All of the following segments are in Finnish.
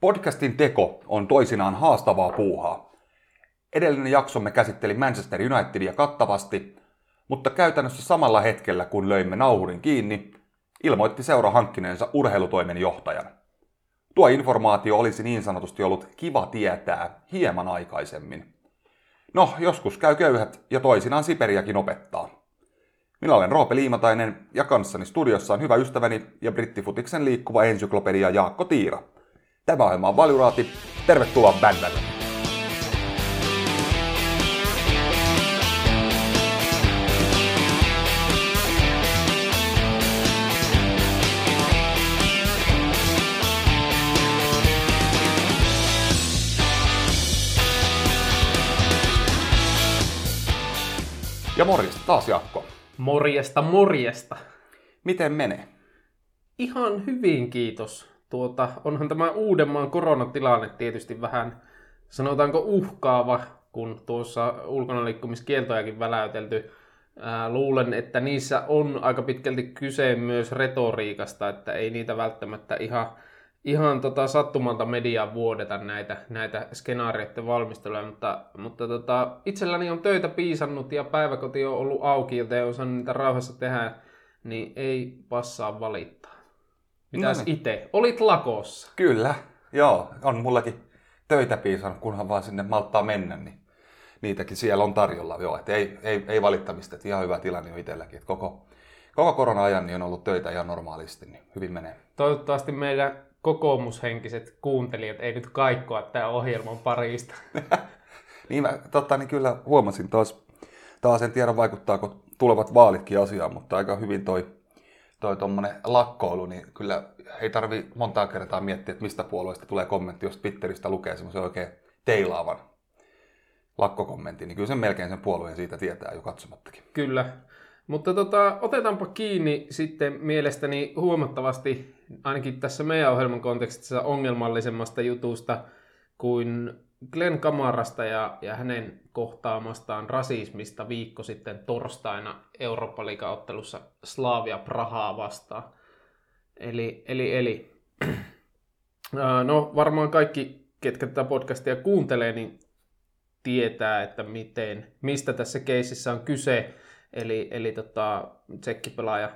Podcastin teko on toisinaan haastavaa puuhaa. Edellinen jaksomme käsitteli Manchester Unitedia kattavasti, mutta käytännössä samalla hetkellä kun löimme nauhurin kiinni, ilmoitti seura hankkineensa urheilutoimen johtajan. Tuo informaatio olisi niin sanotusti ollut kiva tietää hieman aikaisemmin. No, joskus käy köyhät ja toisinaan Siperiäkin opettaa. Minä olen Roope Liimatainen ja kanssani studiossa on hyvä ystäväni ja brittifutiksen liikkuva ensyklopedia Jaakko Tiira. Tämä ohjelma on Valjuraati. Tervetuloa bändälle! Ja morjesta taas Jaakko. Morjesta, morjesta. Miten menee? Ihan hyvin, kiitos. Tuota, onhan tämä Uudenmaan koronatilanne tietysti vähän, sanotaanko uhkaava, kun tuossa ulkonaliikkumiskieltojakin väläytelty. Ää, luulen, että niissä on aika pitkälti kyse myös retoriikasta, että ei niitä välttämättä ihan, ihan tota sattumalta mediaan vuodeta näitä, näitä skenaarioiden valmisteluja, mutta, mutta tota, itselläni on töitä piisannut ja päiväkoti on ollut auki, joten osaan niitä rauhassa tehdä, niin ei passaa valittaa. Mitäs No niin. itse? Olit lakossa. Kyllä, joo. On mullakin töitä piisannut, kunhan vaan sinne malttaa mennä, niin niitäkin siellä on tarjolla. Joo, et ei, ei, ei valittamista, että ihan hyvä tilanne on itselläkin. Et koko, koko korona-ajan niin on ollut töitä ihan normaalisti, niin hyvin menee. Toivottavasti meidän kokoomushenkiset kuuntelijat ei nyt kaikkoa tämän ohjelman parista. Niin mä totta, niin kyllä huomasin taas, taas en tiedä vaikuttaako tulevat vaalitkin asiaan, mutta aika hyvin toi, toi tommonen lakkoilu, niin kyllä ei tarvi montaa kertaa miettiä, että mistä puolueesta tulee kommentti, jos Twitteristä lukee semmoisen oikein teilaavan lakkokommentin, niin kyllä sen melkein sen puolueen siitä tietää jo katsomattakin. Kyllä. Mutta tota, otetaanpa kiinni sitten mielestäni huomattavasti, ainakin tässä meidän ohjelman kontekstissa, ongelmallisemmasta jutusta kuin Glenn Kamarasta ja, ja hänen kohtaamastaan rasismista viikko sitten torstaina eurooppa ottelussa Slavia Prahaa vastaan. Eli, eli, eli. No varmaan kaikki, ketkä tätä podcastia kuuntelee, niin tietää, että miten, mistä tässä keisissä on kyse. Eli, eli tota, tsekkipelaaja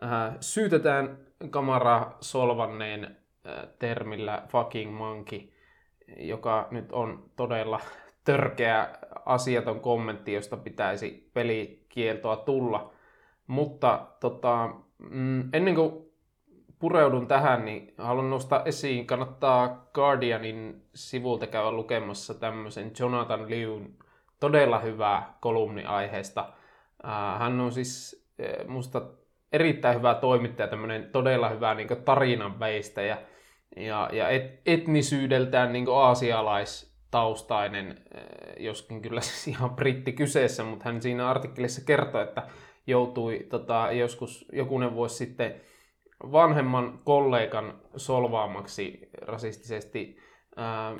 ää, syytetään kamaraa solvanneen ää, termillä fucking monkey, joka nyt on todella törkeä asiaton kommentti, josta pitäisi pelikieltoa tulla. Mutta tota, mm, ennen kuin pureudun tähän, niin haluan nostaa esiin, kannattaa Guardianin sivulta käydä lukemassa tämmöisen Jonathan Lewn todella hyvää kolumni aiheesta. Ää, Hän on siis eh, musta erittäin hyvä toimittaja, tämmöinen todella hyvä niin tarinan veistäjä ja, ja et, etnisyydeltään niin aasialaistaustainen, eh, joskin kyllä siis ihan britti kyseessä, mutta hän siinä artikkelissa kertoi, että joutui tota, joskus jokunen vuosi sitten vanhemman kollegan solvaamaksi rasistisesti ää,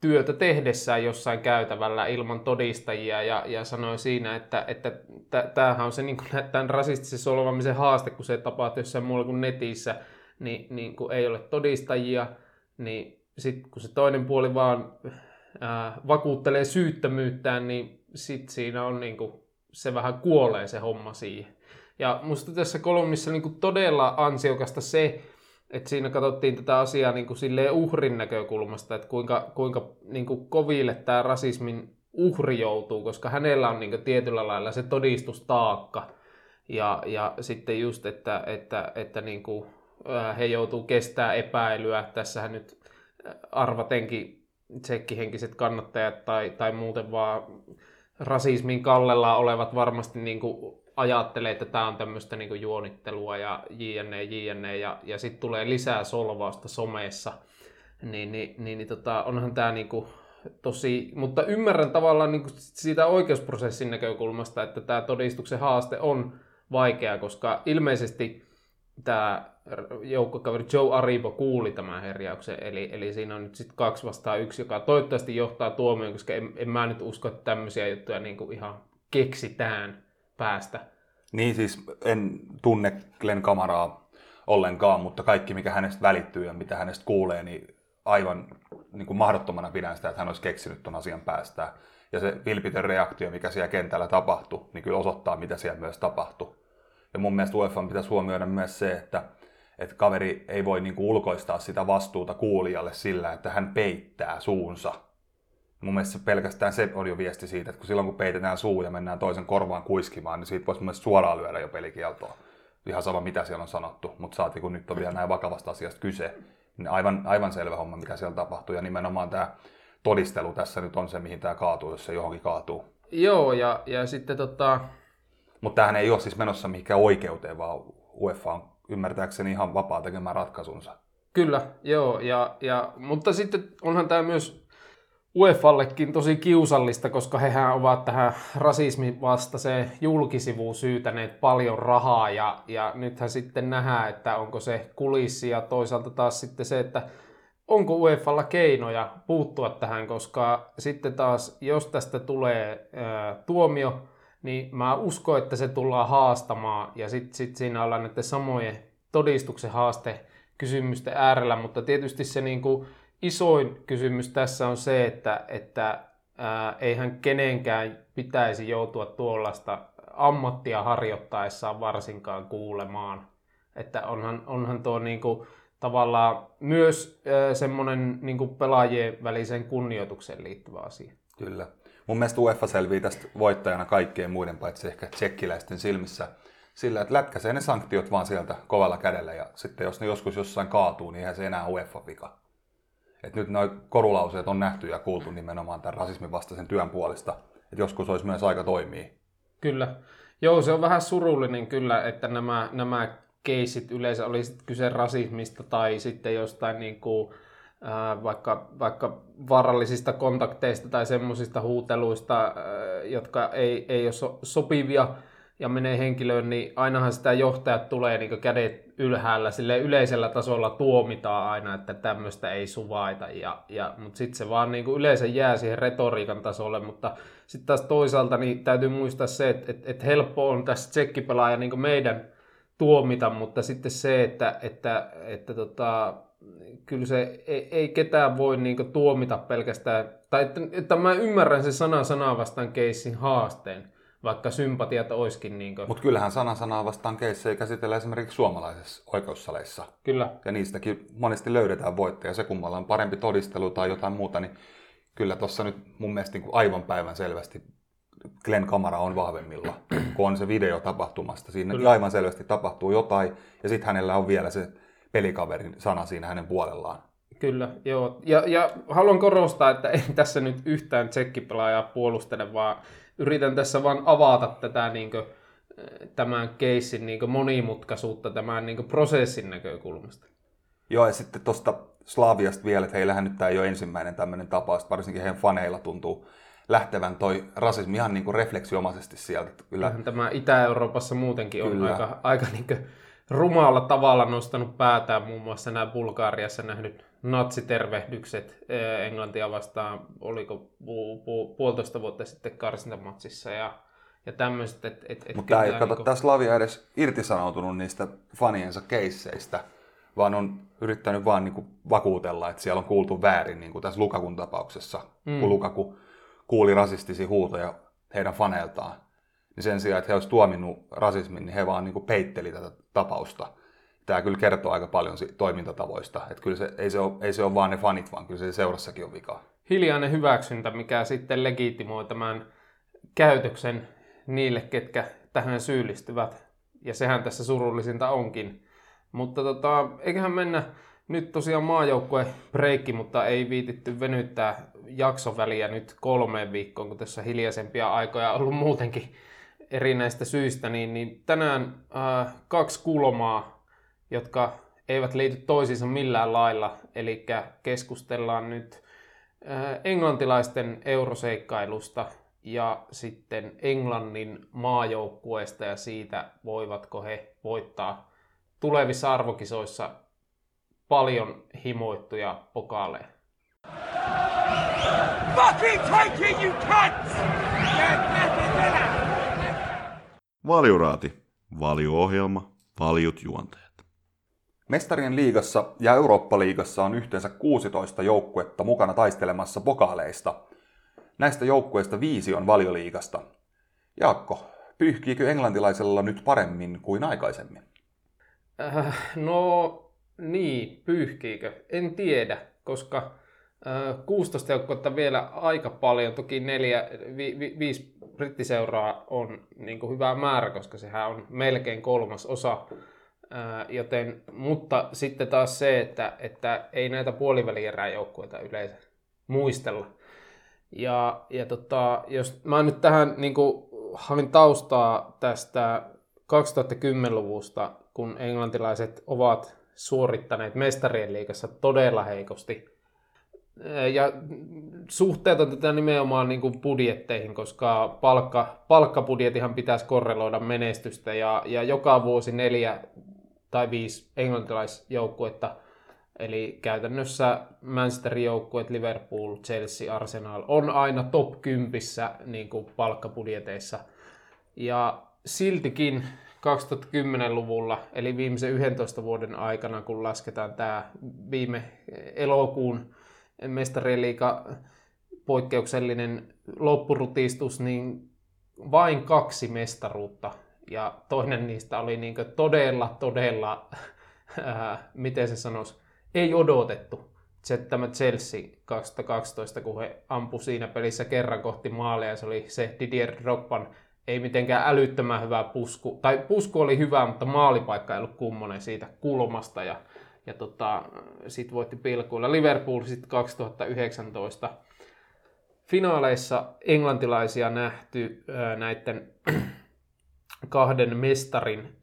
työtä tehdessään jossain käytävällä ilman todistajia ja, ja sanoi siinä, että, että tä- tämähän on se niin kuin, tämän rasistisen solvaamisen haaste, kun se tapahtuu jossain muualla kuin netissä, niin, niin kun ei ole todistajia, niin sitten kun se toinen puoli vaan ää, vakuuttelee syyttömyyttään, niin sit siinä on niin kuin, se vähän kuolee se homma siihen. Ja musta tässä kolumnissa niin todella ansiokasta se, että siinä katsottiin tätä asiaa niin kuin silleen uhrin näkökulmasta, että kuinka, kuinka niin kuin koville tämä rasismin uhri joutuu, koska hänellä on niin tietyllä lailla se todistustaakka. Ja, ja sitten just, että, että, että niin kuin, he joutuu kestää epäilyä. Tässähän nyt arvatenkin tsekkihenkiset kannattajat tai, tai muuten vaan rasismin kallella olevat varmasti niin kuin ajattelee, että tämä on tämmöistä niin juonittelua ja jne, jne, ja, ja sitten tulee lisää solvausta somessa, niin, niin, niin, niin tota, onhan tämä niin kuin tosi, mutta ymmärrän tavallaan niin kuin siitä oikeusprosessin näkökulmasta, että tämä todistuksen haaste on vaikea, koska ilmeisesti tämä joukkokaveri Joe Aribo kuuli tämän herjauksen, eli, eli siinä on nyt sitten kaksi vastaan yksi, joka toivottavasti johtaa tuomioon, koska en, en mä nyt usko, että tämmöisiä juttuja niin kuin ihan keksitään päästä. Niin siis en tunne Glenn Kamaraa ollenkaan, mutta kaikki mikä hänestä välittyy ja mitä hänestä kuulee, niin aivan niin kuin mahdottomana pidän sitä, että hän olisi keksinyt ton asian päästää. Ja se vilpitön reaktio, mikä siellä kentällä tapahtui, niin kyllä osoittaa, mitä siellä myös tapahtui. Ja mun mielestä UEFA pitäisi huomioida myös se, että, että kaveri ei voi niin kuin ulkoistaa sitä vastuuta kuulijalle sillä, että hän peittää suunsa. Mun mielestä pelkästään se on jo viesti siitä, että kun silloin kun peitetään suu ja mennään toisen korvaan kuiskimaan, niin siitä voisi mun mielestä suoraan lyödä jo pelikieltoa. Ihan sama mitä siellä on sanottu, mutta saati kun nyt on vielä näin vakavasta asiasta kyse, niin aivan, aivan selvä homma, mikä siellä tapahtuu. Ja nimenomaan tämä todistelu tässä nyt on se, mihin tämä kaatuu, jos se johonkin kaatuu. Joo, ja, ja sitten tota... Mutta tämähän ei ole siis menossa mihinkään oikeuteen, vaan UEFA on ymmärtääkseni ihan vapaa tekemään ratkaisunsa. Kyllä, joo, ja, ja, mutta sitten onhan tämä myös UEFallekin tosi kiusallista, koska hehän ovat tähän rasismin vastaiseen julkisivuun syytäneet paljon rahaa ja, ja nythän sitten nähdään, että onko se kulissi ja toisaalta taas sitten se, että onko UEFalla keinoja puuttua tähän, koska sitten taas, jos tästä tulee ää, tuomio, niin mä uskon, että se tullaan haastamaan ja sitten sit siinä ollaan näiden samojen todistuksen haaste kysymysten äärellä, mutta tietysti se niin kuin isoin kysymys tässä on se, että, että ää, eihän kenenkään pitäisi joutua tuollaista ammattia harjoittaessaan varsinkaan kuulemaan. Että onhan, onhan tuo niin kuin, tavallaan myös semmoinen niin pelaajien välisen kunnioitukseen liittyvä asia. Kyllä. Mun mielestä UEFA selvii tästä voittajana kaikkien muiden paitsi ehkä tsekkiläisten silmissä sillä, että lätkäsee ne sanktiot vaan sieltä kovalla kädellä ja sitten jos ne joskus jossain kaatuu, niin eihän se enää UEFA vika. Et nyt noin korulauseet on nähty ja kuultu nimenomaan tämän rasismin vastaisen työn puolesta. Että joskus olisi myös aika toimia. Kyllä. Joo, se on vähän surullinen kyllä, että nämä, nämä keisit yleensä, oli kyse rasismista tai sitten jostain niin kuin, vaikka, vaikka vaarallisista kontakteista tai semmoisista huuteluista, jotka ei, ei ole so, sopivia ja menee henkilöön, niin ainahan sitä johtajat tulee niin kädet ylhäällä, sille yleisellä tasolla tuomitaan aina, että tämmöistä ei suvaita, ja, ja, mutta sitten se vaan niin yleensä jää siihen retoriikan tasolle, mutta sitten taas toisaalta niin täytyy muistaa se, että, että, että helppo on tässä tsekkipelaaja niin meidän tuomita, mutta sitten se, että, että, että tota, kyllä se ei, ei ketään voi niin tuomita pelkästään, tai että, että mä ymmärrän se sana sanaa vastaan keissin haasteen, vaikka sympatiat olisikin. Niin kuin... Mutta kyllähän sana sanaa vastaan keissejä käsitellään esimerkiksi suomalaisissa oikeussaleissa. Kyllä. Ja niistäkin monesti löydetään voittaja. Se kummalla on parempi todistelu tai jotain muuta, niin kyllä tuossa nyt mun mielestä niin kuin aivan päivän selvästi Glenn Kamara on vahvemmilla, kun on se video tapahtumasta. Siinä Kyllä. aivan selvästi tapahtuu jotain, ja sitten hänellä on vielä se pelikaverin sana siinä hänen puolellaan. Kyllä, joo. Ja, ja haluan korostaa, että en tässä nyt yhtään tsekkipelaajaa puolustele, vaan yritän tässä vaan avata tätä niin kuin, tämän keissin niin monimutkaisuutta tämän niin prosessin näkökulmasta. Joo, ja sitten tuosta Slaviasta vielä, että heillähän nyt tämä ei ole ensimmäinen tämmöinen tapaus, varsinkin heidän faneilla tuntuu lähtevän toi rasismi ihan niin refleksiomaisesti sieltä. Kyllä. Tämä Itä-Euroopassa muutenkin on Kyllä. aika, aika niin kuin rumalla tavalla nostanut päätään, muun muassa nämä Bulgaariassa nähnyt natsitervehdykset eh, Englantia vastaan, oliko pu, pu, puolitoista vuotta sitten karsintamatsissa ja, ja tämmöiset. Et, et, et Mutta ei, kato, niin tämä Slavia edes irtisanoutunut niistä faniensa keisseistä, vaan on yrittänyt vaan niin kuin vakuutella, että siellä on kuultu väärin, niin kuin tässä Lukakun tapauksessa, mm. kun Lukaku kuuli rasistisia huutoja heidän faneiltaan. Niin sen sijaan, että he olisivat tuominnut rasismin, niin he vaan niin kuin peitteli tätä tapausta. Tämä kyllä kertoo aika paljon toimintatavoista. Että kyllä se, ei, se ole, ei se ole vaan ne fanit, vaan kyllä se seurassakin on vikaa. Hiljainen hyväksyntä, mikä sitten legitimoi tämän käytöksen niille, ketkä tähän syyllistyvät. Ja sehän tässä surullisinta onkin. Mutta tota, eiköhän mennä nyt tosiaan maajoukkue breikki, mutta ei viititty venyttää jaksoväliä nyt kolmeen viikkoon, kun tässä hiljaisempia aikoja on ollut muutenkin erinäistä syistä, niin, niin tänään äh, kaksi kulmaa, jotka eivät liity toisiinsa millään lailla, eli keskustellaan nyt äh, englantilaisten euroseikkailusta ja sitten Englannin maajoukkueesta ja siitä, voivatko he voittaa tulevissa arvokisoissa paljon himoittuja pokaaleja. Fucking take it, you cunts! Valiuraati. Valioohjelma. Valjut juonteet. Mestarien liigassa ja Eurooppa-liigassa on yhteensä 16 joukkuetta mukana taistelemassa pokaaleista. Näistä joukkueista viisi on valioliigasta. Jaakko, pyyhkiikö englantilaisella nyt paremmin kuin aikaisemmin? Äh, no niin, pyyhkiikö? En tiedä, koska 16 joukkuetta vielä aika paljon. Toki neljä, vi, vi, viisi brittiseuraa on niin kuin hyvä määrä, koska sehän on melkein kolmas osa. Joten, mutta sitten taas se, että, että ei näitä puolivälierää joukkueita yleensä muistella. Ja, ja tota, jos mä nyt tähän niin kuin, hain taustaa tästä 2010-luvusta, kun englantilaiset ovat suorittaneet mestarien liigassa todella heikosti. Ja suhteet on tätä nimenomaan niin kuin budjetteihin, koska palkka, palkkabudjetihan pitäisi korreloida menestystä ja, ja joka vuosi neljä tai viisi englantilaisjoukkuetta, eli käytännössä Manchesterin joukkueet, Liverpool, Chelsea, Arsenal on aina top 10 niin kuin palkkabudjeteissa. Ja siltikin 2010-luvulla, eli viimeisen 11 vuoden aikana, kun lasketaan tämä viime elokuun mestarien liiga poikkeuksellinen loppurutistus, niin vain kaksi mestaruutta. Ja toinen niistä oli niin todella, todella, ää, miten se sanoisi, ei odotettu. Se, tämä Chelsea 2012, kun he ampu siinä pelissä kerran kohti maalia, se oli se Didier Drogban ei mitenkään älyttömän hyvä pusku. Tai pusku oli hyvä, mutta maalipaikka ei ollut kummonen siitä kulmasta. Ja, ja tota, sit voitti pilkuilla. Liverpool sitten 2019 finaaleissa englantilaisia nähty näiden kahden mestarin,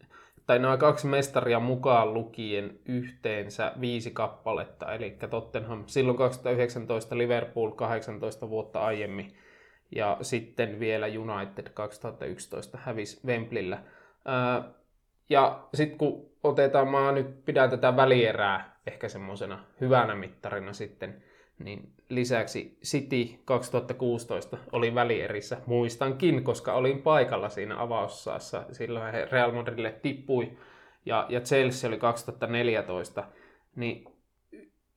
tai nämä kaksi mestaria mukaan lukien yhteensä viisi kappaletta, eli Tottenham silloin 2019, Liverpool 18 vuotta aiemmin ja sitten vielä United 2011 hävisi Wembleyllä. Ja sitten kun otetaan, mä nyt pidän tätä välierää ehkä semmoisena hyvänä mittarina sitten, niin lisäksi City 2016 oli välierissä, muistankin, koska olin paikalla siinä avaussaassa, silloin he Real Madridille tippui, ja, ja Chelsea oli 2014, niin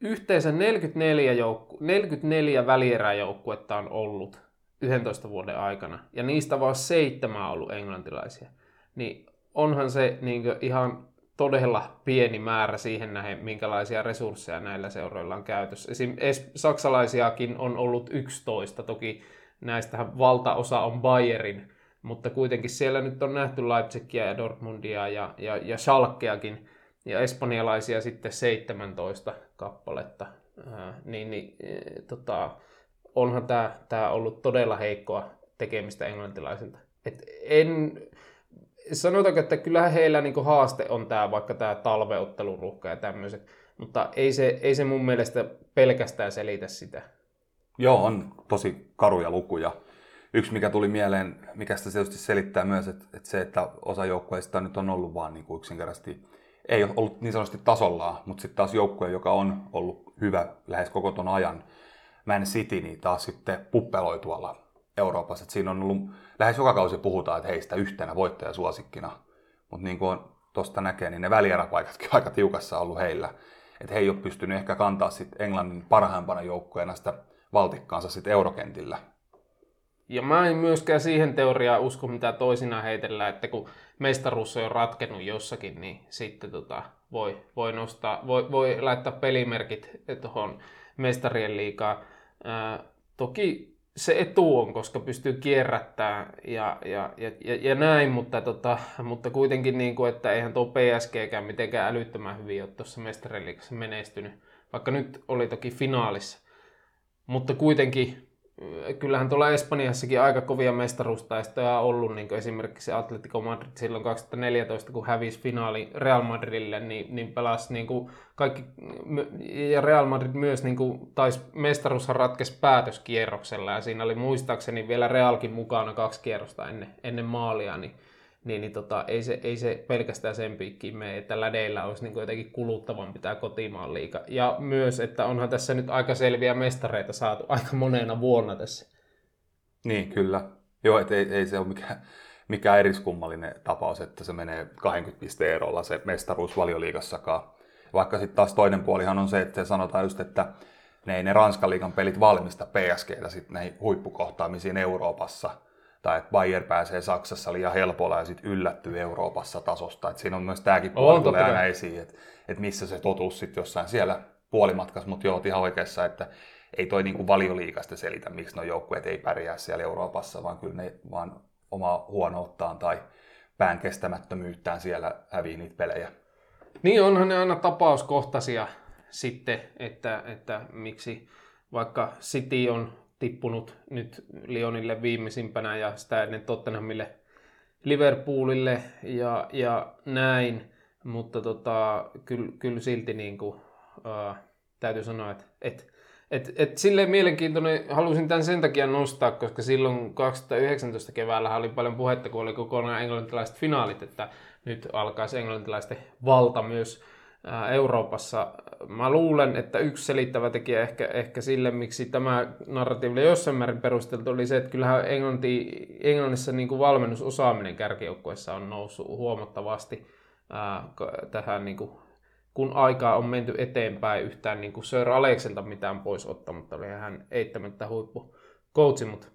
yhteensä 44, joukku, 44 välieräjoukkuetta on ollut 11 vuoden aikana, ja niistä vaan seitsemän on ollut englantilaisia, niin onhan se niin ihan todella pieni määrä siihen nähden, minkälaisia resursseja näillä seuroilla on käytössä. Esim. saksalaisiakin on ollut 11, toki näistähän valtaosa on Bayerin, mutta kuitenkin siellä nyt on nähty Leipzigia ja Dortmundia ja, ja, ja Schalkeakin, ja espanjalaisia sitten 17 kappaletta. Ää, niin, niin e, tota, onhan tämä ollut todella heikkoa tekemistä englantilaisilta. Et en, sanotaanko, että kyllähän heillä niin haaste on tämä, vaikka tämä talveutteluruhka ja tämmöiset, mutta ei se, ei se mun mielestä pelkästään selitä sitä. Joo, on tosi karuja lukuja. Yksi, mikä tuli mieleen, mikä sitä tietysti selittää myös, että, että se, että osa joukkueista nyt on ollut vaan niin kuin yksinkertaisesti, ei ole ollut niin sanotusti tasollaan, mutta sitten taas joukkue, joka on ollut hyvä lähes koko ton ajan, Man City niin taas sitten puppeloi tuolla Euroopassa. Että siinä on ollut, lähes joka kausi puhutaan, että heistä yhtenä voittajasuosikkina. Mutta niin kuin tuosta näkee, niin ne välieräpaikatkin aika tiukassa ollut heillä. Että he ei ole pystynyt ehkä kantaa sit Englannin parhaimpana joukkueena sitä valtikkaansa sitten eurokentillä. Ja mä en myöskään siihen teoriaan usko, mitä toisina heitellään, että kun mestaruus on ratkennut jossakin, niin sitten tota, voi, voi, nostaa, voi, voi laittaa pelimerkit tuohon mestarien liikaa. Ää, toki se etu on, koska pystyy kierrättämään ja, ja, ja, ja, näin, mutta, tota, mutta kuitenkin, niin kuin, että eihän tuo PSGkään mitenkään älyttömän hyvin ole tuossa mestarien menestynyt, vaikka nyt oli toki finaalissa. Mutta kuitenkin kyllähän tuolla Espanjassakin aika kovia mestaruustaistoja on ollut, niin kuin esimerkiksi Atletico Madrid silloin 2014, kun hävisi finaali Real Madridille, niin, niin pelasi niin kuin kaikki, ja Real Madrid myös niin kuin, taisi mestaruushan ratkesi päätöskierroksella, ja siinä oli muistaakseni vielä Realkin mukana kaksi kierrosta ennen, ennen maalia, niin niin, niin tota, ei, se, ei se pelkästään sen piikkiin mene, että lädeillä olisi niin jotenkin kuluttavampi tämä kotimaan liiga. Ja myös, että onhan tässä nyt aika selviä mestareita saatu aika monena vuonna tässä. Niin, kyllä. Joo, että ei, ei se ole mikään, mikään eriskummallinen tapaus, että se menee 20 pisteen erolla se mestaruus valioliigassakaan. Vaikka sitten taas toinen puolihan on se, että sanotaan just, että ne ei ne Ranskan liigan pelit valmista PSGtä sitten näihin huippukohtaamisiin Euroopassa. Tai että Bayern pääsee Saksassa liian helpolla ja sitten yllättyy Euroopassa tasosta. Et siinä on myös tämäkin puoli On, tulee aina esiin, että et missä se totuus sitten jossain siellä puolimatkassa. Mutta joo, ihan oikeassa, että ei toi niinku valioliikasta selitä, miksi nuo joukkueet ei pärjää siellä Euroopassa, vaan kyllä ne vaan omaa huonouttaan tai pään kestämättömyyttään siellä hävii niitä pelejä. Niin onhan ne aina tapauskohtaisia sitten, että, että miksi vaikka City on tippunut nyt Lyonille viimeisimpänä ja sitä ennen Tottenhamille Liverpoolille ja, ja näin, mutta tota, kyllä, kyllä silti niin kuin, ää, täytyy sanoa, että et, et, et silleen mielenkiintoinen, halusin tämän sen takia nostaa, koska silloin 2019 keväällä oli paljon puhetta, kun oli kokonaan englantilaiset finaalit, että nyt alkaisi englantilaisten valta myös Euroopassa. Mä luulen, että yksi selittävä tekijä ehkä, ehkä sille, miksi tämä narratiivi oli jossain määrin perusteltu, oli se, että kyllähän Englanti, Englannissa niin kuin valmennusosaaminen kärkijoukkueessa on noussut huomattavasti ää, tähän niin kuin, kun aikaa on menty eteenpäin yhtään niin kuin Sir Alekselta mitään pois ottamatta, oli hän eittämättä huippu coachi, mutta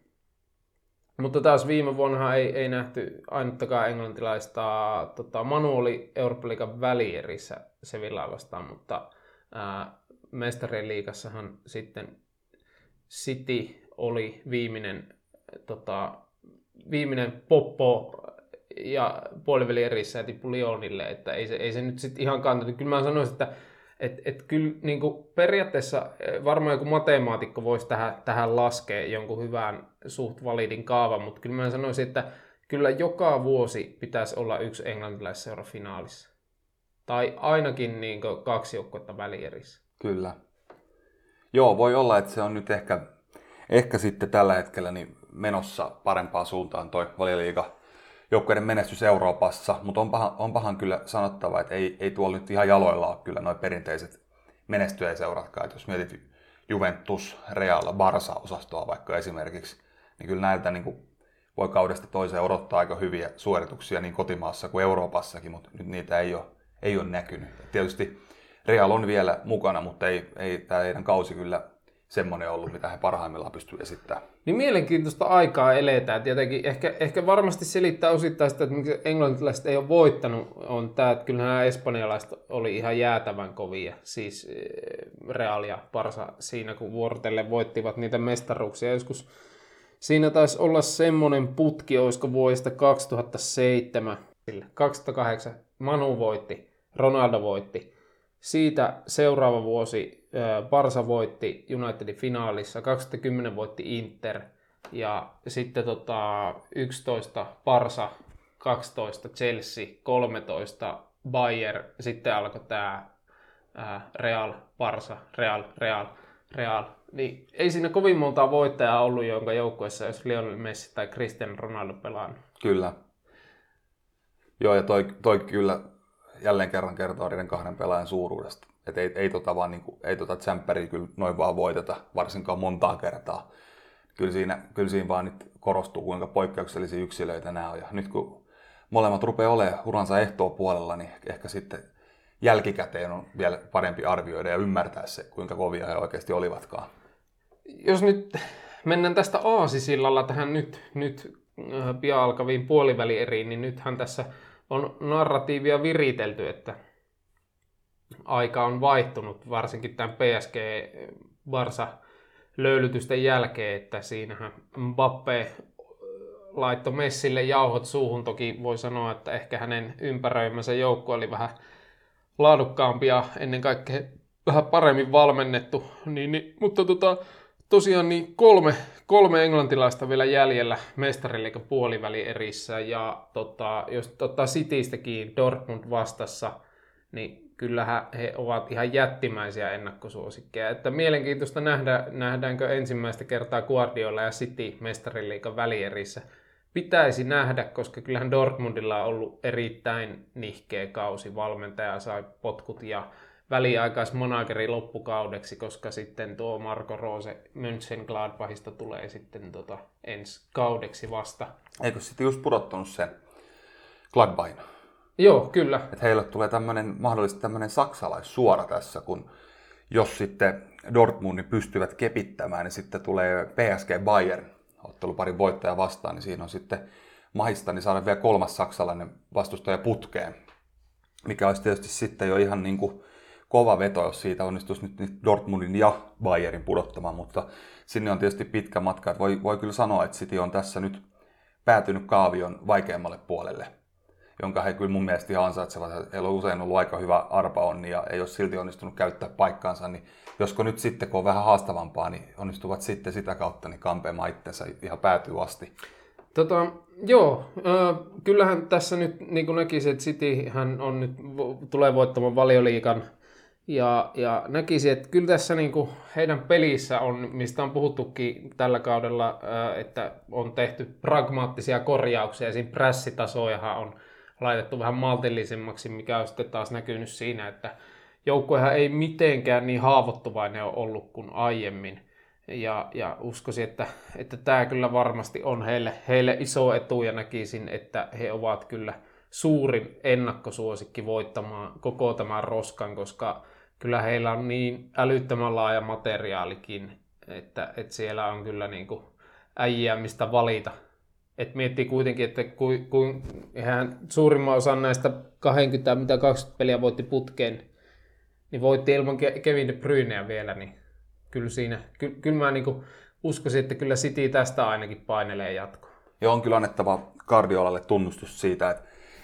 mutta taas viime vuonna ei, ei nähty ainuttakaan englantilaista. Tota, Manu oli Euroopan liigan välierissä Sevillaa vastaan, mutta ää, mestarien liigassahan sitten City oli viimeinen, tota, viimeinen poppo ja puolivälierissä ja tippui Lyonille, että ei se, ei se nyt sitten ihan kantanut. Kyllä mä sanoisin, että et, et kyllä niin periaatteessa varmaan joku matemaatikko voisi tähän, tähän laskea jonkun hyvän suht validin kaavan, mutta kyllä mä sanoisin, että kyllä joka vuosi pitäisi olla yksi englantilaisseura finaalissa. Tai ainakin niin kaksi joukkuetta välierissä. Kyllä. Joo, voi olla, että se on nyt ehkä, ehkä sitten tällä hetkellä niin menossa parempaan suuntaan toi valioliiga joukkueiden menestys Euroopassa, mutta on, pahan, on pahan kyllä sanottava, että ei, ei tuolla nyt ihan jaloilla ole kyllä noin perinteiset menestyjäiseuratkaan. Että jos mietit Juventus, Real, Barsa-osastoa vaikka esimerkiksi, niin kyllä näiltä niin kuin voi kaudesta toiseen odottaa aika hyviä suorituksia niin kotimaassa kuin Euroopassakin, mutta nyt niitä ei ole, ei ole näkynyt. Tietysti Real on vielä mukana, mutta ei, ei tämä heidän kausi kyllä semmoinen ollut, mitä he parhaimmillaan pystyvät esittämään. Niin mielenkiintoista aikaa eletään. Tietenkin ehkä, ehkä varmasti selittää osittain sitä, että miksi englantilaiset ei ole voittanut, on tämä, että kyllähän nämä espanjalaiset oli ihan jäätävän kovia. Siis eh, Real ja Barsa siinä, kun vuorotelle voittivat niitä mestaruuksia. Joskus siinä taisi olla semmoinen putki, olisiko vuodesta 2007, 2008 Manu voitti, Ronaldo voitti. Siitä seuraava vuosi Barsa voitti Unitedin finaalissa, 2010 voitti Inter ja sitten tota, 11 Barsa, 12 Chelsea, 13 Bayern, sitten alkoi tämä Real, Barsa, Real, Real, Real. Niin ei siinä kovin montaa voittajaa ollut, jonka joukkueessa jos Lionel Messi tai Cristiano Ronaldo pelannut. Kyllä. Joo, ja toi, toi kyllä jälleen kerran kertoo niiden kahden pelaajan suuruudesta. Että ei, ei tota vaan niinku, ei tota tsemppäriä kyllä noin vaan voiteta, varsinkaan montaa kertaa. Kyllä siinä, kyllä siinä vaan nyt korostuu, kuinka poikkeuksellisia yksilöitä nämä on. Ja nyt kun molemmat rupeaa olemaan uransa ehtoa puolella, niin ehkä sitten jälkikäteen on vielä parempi arvioida ja ymmärtää se, kuinka kovia he oikeasti olivatkaan. Jos nyt mennään tästä aasisillalla tähän nyt, nyt äh, pian alkaviin puolivälieriin, niin nythän tässä on narratiivia viritelty, että aika on vaihtunut, varsinkin tämän PSG Barsa löylytysten jälkeen, että siinähän Mbappe laittoi Messille jauhot suuhun. Toki voi sanoa, että ehkä hänen ympäröimänsä joukko oli vähän laadukkaampi ja ennen kaikkea vähän paremmin valmennettu. Niin, niin, mutta tota, tosiaan niin kolme, kolme englantilaista vielä jäljellä mestariliikan puolivälierissä ja tota, jos ottaa Citystäkin Dortmund vastassa, niin kyllähän he ovat ihan jättimäisiä ennakkosuosikkeja. Että mielenkiintoista nähdä, nähdäänkö ensimmäistä kertaa Guardiola ja City mestariliikan välierissä. Pitäisi nähdä, koska kyllähän Dortmundilla on ollut erittäin nihkeä kausi. Valmentaja sai potkut ja väliaikaismanageri loppukaudeksi, koska sitten tuo Marco Rose Mönchengladbachista tulee sitten tota ensi kaudeksi vasta. Eikö sitten just pudottanut sen Gladbachin? Joo, kyllä. Että heille tulee tämmöinen, mahdollisesti tämmöinen saksalaissuora tässä, kun jos sitten Dortmundin pystyvät kepittämään, niin sitten tulee PSG Bayern otteluparin voittaja vastaan, niin siinä on sitten mahista niin saada vielä kolmas saksalainen vastustaja putkeen, mikä olisi tietysti sitten jo ihan niin kuin kova veto, jos siitä onnistuisi nyt Dortmundin ja Bayernin pudottamaan, mutta sinne on tietysti pitkä matka. Voi, voi kyllä sanoa, että City on tässä nyt päätynyt kaavion vaikeammalle puolelle, jonka he kyllä mun mielestä ihan ansaitsevat. Heillä on usein ollut aika hyvä arpaonni ja ei ole silti onnistunut käyttää paikkaansa, niin josko nyt sitten, kun on vähän haastavampaa, niin onnistuvat sitten sitä kautta niin kampeamaan itsensä ihan päätyy asti. Tota, joo, äh, kyllähän tässä nyt niin kuin näkisi, että City hän on nyt, tulee voittamaan valioliikan ja, ja näkisi, että kyllä tässä niin kuin heidän pelissä on, mistä on puhuttukin tällä kaudella, äh, että on tehty pragmaattisia korjauksia. Siinä prässitasojahan on laitettu vähän maltillisemmaksi, mikä on sitten taas näkynyt siinä, että joukkuehan ei mitenkään niin haavoittuvainen ole ollut kuin aiemmin. Ja, ja uskoisin, että, että tämä kyllä varmasti on heille, heille iso etu ja näkisin, että he ovat kyllä suurin ennakkosuosikki voittamaan koko tämän roskan, koska kyllä heillä on niin älyttömän laaja materiaalikin, että, että siellä on kyllä niin kuin äijää mistä valita. Et miettii kuitenkin, että kuin, kuin hän suurimman osan näistä 20, mitä 20 peliä voitti putkeen, niin voitti ilman Kevin De vielä, niin kyllä siinä, ky, kyllä mä niin uskoisin, että kyllä City tästä ainakin painelee jatkoa. Joo, on kyllä annettava Kardiolalle tunnustus siitä, että,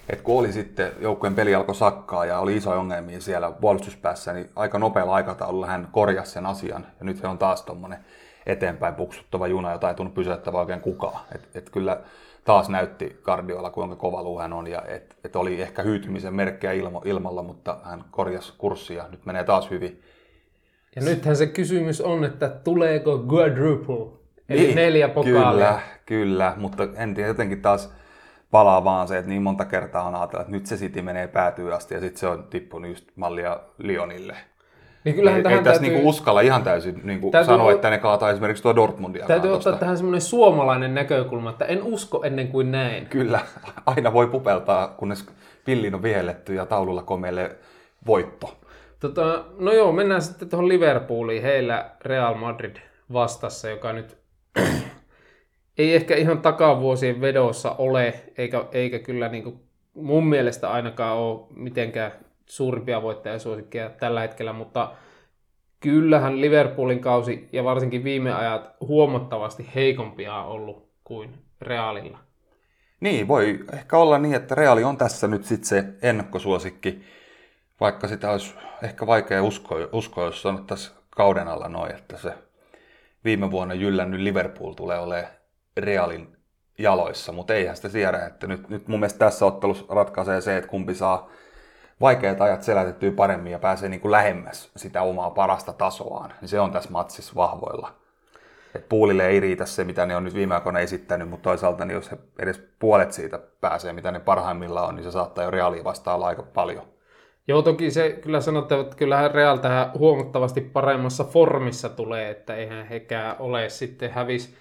että kun oli sitten joukkueen peli alkoi sakkaa ja oli iso ongelmia siellä puolustuspäässä, niin aika nopealla aikataululla hän korjasi sen asian. Ja nyt he on taas tuommoinen eteenpäin puksuttava juna, jota ei tunnu pysäyttävä oikein kukaan. Et, et kyllä taas näytti Kardioilla, kuinka kova luu hän on, ja et, et oli ehkä hyytymisen merkkejä ilmo, ilmalla, mutta hän korjasi kurssia, nyt menee taas hyvin. Ja nythän se kysymys on, että tuleeko quadruple, eli niin, neljä pokaalia. Kyllä, kyllä, mutta en tiedä, jotenkin taas palaa vaan se, että niin monta kertaa on ajatellut, että nyt se City menee päätyy asti, ja sitten se on tippunut just mallia Lyonille. Niin kyllähän ei, tähän ei tässä täytyy, niinku uskalla ihan täysin niinku täytyy, sanoa, että ne kaataa esimerkiksi tuo Dortmundia. Täytyy ottaa tosta. tähän semmoinen suomalainen näkökulma, että en usko ennen kuin näin. Kyllä, aina voi pupeltaa, kunnes pillin on vihelletty ja taululla komeille voitto. Tota, no joo, mennään sitten tuohon Liverpooliin. Heillä Real Madrid vastassa, joka nyt ei ehkä ihan takavuosien vedossa ole, eikä, eikä kyllä niin kuin mun mielestä ainakaan ole mitenkään suurimpia voittajasuosikkeja tällä hetkellä, mutta kyllähän Liverpoolin kausi ja varsinkin viime ajat huomattavasti heikompia on ollut kuin Realilla. Niin, voi ehkä olla niin, että Reali on tässä nyt sitten se ennakkosuosikki, vaikka sitä olisi ehkä vaikea uskoa, uskoa jos sanottaisiin kauden alla noin, että se viime vuonna jyllännyt Liverpool tulee olemaan Realin jaloissa, mutta eihän sitä siedä, että nyt, nyt mun mielestä tässä ottelussa ratkaisee se, että kumpi saa vaikeat ajat selätettyä paremmin ja pääsee niin kuin lähemmäs sitä omaa parasta tasoaan, niin se on tässä matsissa vahvoilla. Et puulille ei riitä se, mitä ne on nyt viime aikoina esittänyt, mutta toisaalta niin jos he edes puolet siitä pääsee, mitä ne parhaimmillaan on, niin se saattaa jo reaalia vastaan aika paljon. Joo, toki se kyllä sanotaan, että kyllähän Real tähän huomattavasti paremmassa formissa tulee, että eihän hekään ole sitten hävis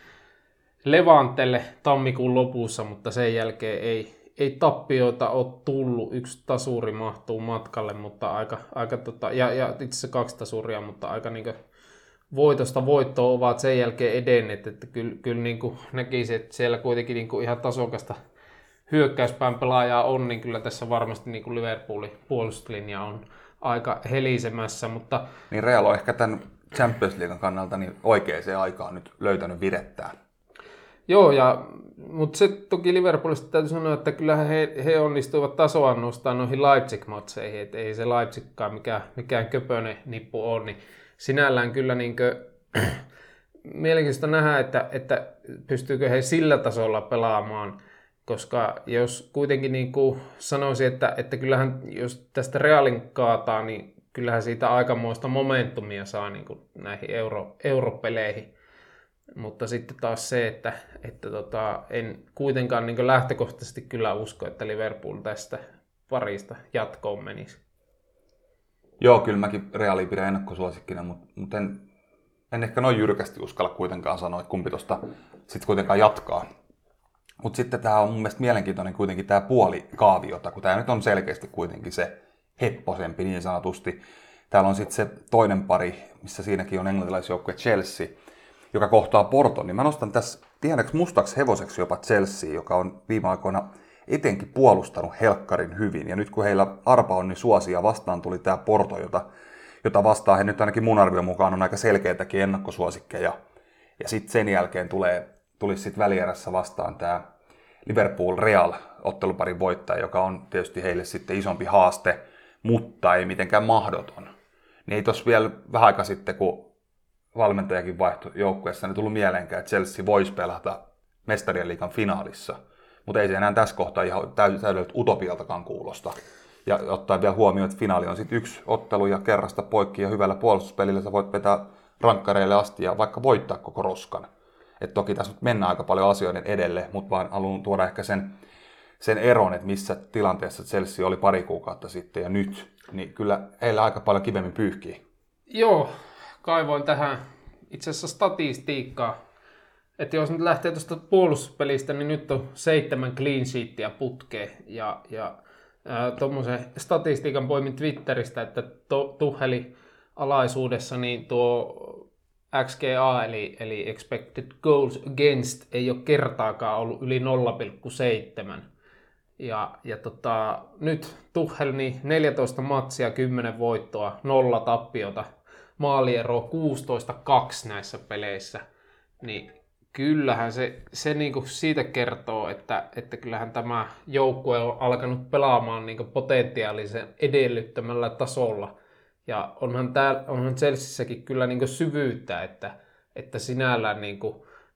Levantelle tammikuun lopussa, mutta sen jälkeen ei, ei tappioita ole tullut. Yksi tasuri mahtuu matkalle, mutta aika, aika tota, ja, ja itse asiassa kaksi tasuria, mutta aika niin voitosta voittoa ovat sen jälkeen edenneet, että kyllä, kyllä niin näkisi, että siellä kuitenkin niin ihan tasokasta hyökkäyspään pelaajaa on, niin kyllä tässä varmasti niin Liverpoolin puolustuslinja on aika helisemässä, mutta... Niin Real on ehkä tämän Champions League kannalta niin oikeaan aikaan nyt löytänyt virettää. Joo, ja, mutta se toki Liverpoolista täytyy sanoa, että kyllähän he, he onnistuivat tasoa nostaa noihin Leipzig-matseihin, että ei se Leipzigkaan mikään, mikään köpönen nippu ole, niin sinällään kyllä niin kuin, mielenkiintoista nähdä, että, että pystyykö he sillä tasolla pelaamaan, koska jos kuitenkin niin kuin sanoisin, että, että kyllähän jos tästä Realin kaataa, niin kyllähän siitä aikamoista momentumia saa niin kuin näihin euro, europeleihin. Mutta sitten taas se, että, että tota, en kuitenkaan niin lähtökohtaisesti kyllä usko, että Liverpool tästä parista jatkoon menisi. Joo, kyllä mäkin Reali pidän ennakkosuosikkina, mutta, mutta en, en ehkä noin jyrkästi uskalla kuitenkaan sanoa, että kumpi tuosta sitten kuitenkaan jatkaa. Mutta sitten tämä on mun mielestä mielenkiintoinen kuitenkin tämä puoli kaaviota, kun tämä nyt on selkeästi kuitenkin se hepposempi niin sanotusti. Täällä on sitten se toinen pari, missä siinäkin on englantilaisjoukkue Chelsea, joka kohtaa Porton. Niin mä nostan tässä, tiedäks mustaksi hevoseksi jopa Chelsea, joka on viime aikoina etenkin puolustanut helkkarin hyvin. Ja nyt kun heillä arpa on niin suosia vastaan tuli tämä Porto, jota, jota vastaan he nyt ainakin mun arvion mukaan on aika selkeitäkin ennakkosuosikkeja. Ja sitten sen jälkeen tulee, tulisi sitten välierässä vastaan tämä Liverpool Real otteluparin voittaja, joka on tietysti heille sitten isompi haaste, mutta ei mitenkään mahdoton. Niin ei tossa vielä vähän aika sitten, kun valmentajakin vaihtoi joukkueessa, niin tullut mieleenkään, että Chelsea voisi pelata mestarien liikan finaalissa. Mutta ei se enää tässä kohtaa ihan täydeltä utopialtakaan kuulosta. Ja ottaa vielä huomioon, että finaali on sitten yksi ottelu ja kerrasta poikki ja hyvällä puolustuspelillä sä voit vetää rankkareille asti ja vaikka voittaa koko roskan. Et toki tässä nyt mennään aika paljon asioiden edelle, mutta vaan haluan tuoda ehkä sen, sen eron, että missä tilanteessa Chelsea oli pari kuukautta sitten ja nyt, niin kyllä heillä aika paljon kivemmin pyyhkii. Joo, kaivoin tähän itse asiassa statistiikkaa. Että jos nyt lähtee tuosta puolustuspelistä, niin nyt on seitsemän clean sheetia putkeen. Ja, ja tuommoisen statistiikan poimin Twitteristä, että to, Tuheli alaisuudessa niin tuo XGA eli, eli Expected Goals Against ei ole kertaakaan ollut yli 0,7. Ja, ja tota, nyt Tuhel niin 14 matsia, 10 voittoa, nolla tappiota, maaliero 16-2 näissä peleissä. Niin kyllähän se, se niinku siitä kertoo, että, että kyllähän tämä joukkue on alkanut pelaamaan niinku potentiaalisen edellyttämällä tasolla – ja onhan, täällä, onhan Chelseassäkin kyllä niin syvyyttä, että, että sinällään niin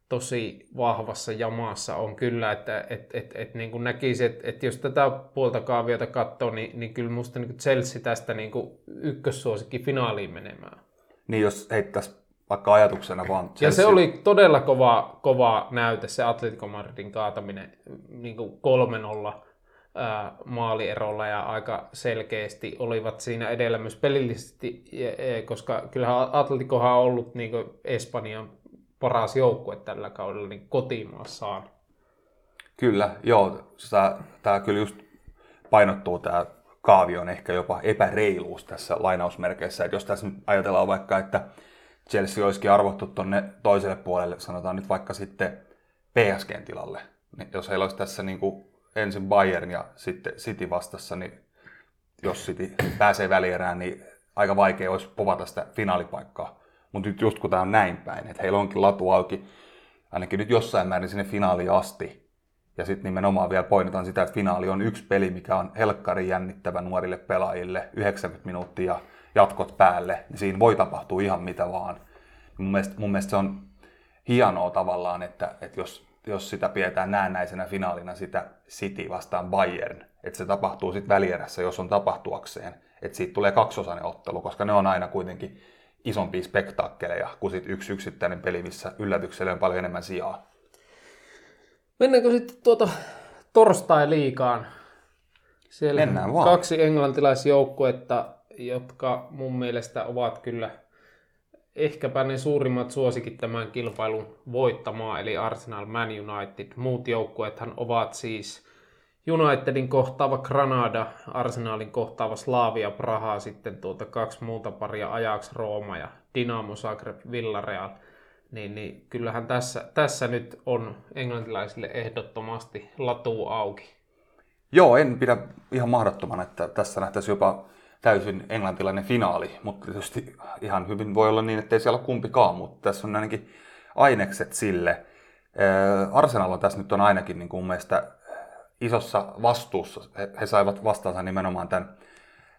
tosi vahvassa jamassa on kyllä, että et, et, et, niin näkisi, että et jos tätä puolta kaaviota katsoo, niin, niin kyllä musta niin Chelsea tästä niin ykkössuosikki finaaliin menemään. Niin jos heittäisi vaikka ajatuksena vaan Chelsea. Ja se oli todella kova, kova näyte, se Atletico Madridin kaataminen niin 3-0 maalierolla ja aika selkeästi olivat siinä edellä myös pelillisesti, koska kyllähän Atleticohan on ollut niin Espanjan paras joukkue tällä kaudella niin kotimaassaan. Kyllä, joo. Tämä kyllä just painottuu tämä kaavion ehkä jopa epäreiluus tässä lainausmerkeissä. Että jos tässä nyt ajatellaan vaikka, että Chelsea olisikin arvottu tuonne toiselle puolelle, sanotaan nyt vaikka sitten PSGn tilalle, niin jos heillä olisi tässä niin kuin ensin Bayern ja sitten City vastassa, niin jos City pääsee välierään, niin aika vaikea olisi povata sitä finaalipaikkaa. Mutta nyt just kun tämä on näin päin, että heillä onkin latu auki, ainakin nyt jossain määrin sinne finaaliin asti, ja sitten nimenomaan vielä poinnitaan sitä, että finaali on yksi peli, mikä on helkkari jännittävä nuorille pelaajille, 90 minuuttia jatkot päälle, niin siinä voi tapahtua ihan mitä vaan. Mun mielestä, mun mielestä se on hienoa tavallaan, että, että jos jos sitä pidetään näennäisenä finaalina sitä City vastaan Bayern, että se tapahtuu sitten välierässä, jos on tapahtuakseen, että siitä tulee kaksosainen ottelu, koska ne on aina kuitenkin isompia spektaakkeleja kuin sit yksi yksittäinen peli, missä yllätykselle on paljon enemmän sijaa. Mennäänkö sitten tuota torstai-liikaan? Siellä Mennään vaan. kaksi englantilaisjoukkuetta, jotka mun mielestä ovat kyllä ehkäpä ne suurimmat suosikit tämän kilpailun voittamaan, eli Arsenal, Man United. Muut joukkueethan ovat siis Unitedin kohtaava Granada, Arsenalin kohtaava Slavia Praha, sitten tuota kaksi muuta paria Ajax Rooma ja Dinamo Zagreb Villarreal. Niin, niin kyllähän tässä, tässä nyt on englantilaisille ehdottomasti latu auki. Joo, en pidä ihan mahdottomana, että tässä nähtäisi jopa täysin englantilainen finaali, mutta tietysti ihan hyvin voi olla niin, että ei siellä ole kumpikaan, mutta tässä on ainakin ainekset sille. Arsenal on tässä nyt on ainakin niin kuin mun mielestä isossa vastuussa. He, he saivat vastaansa nimenomaan tämän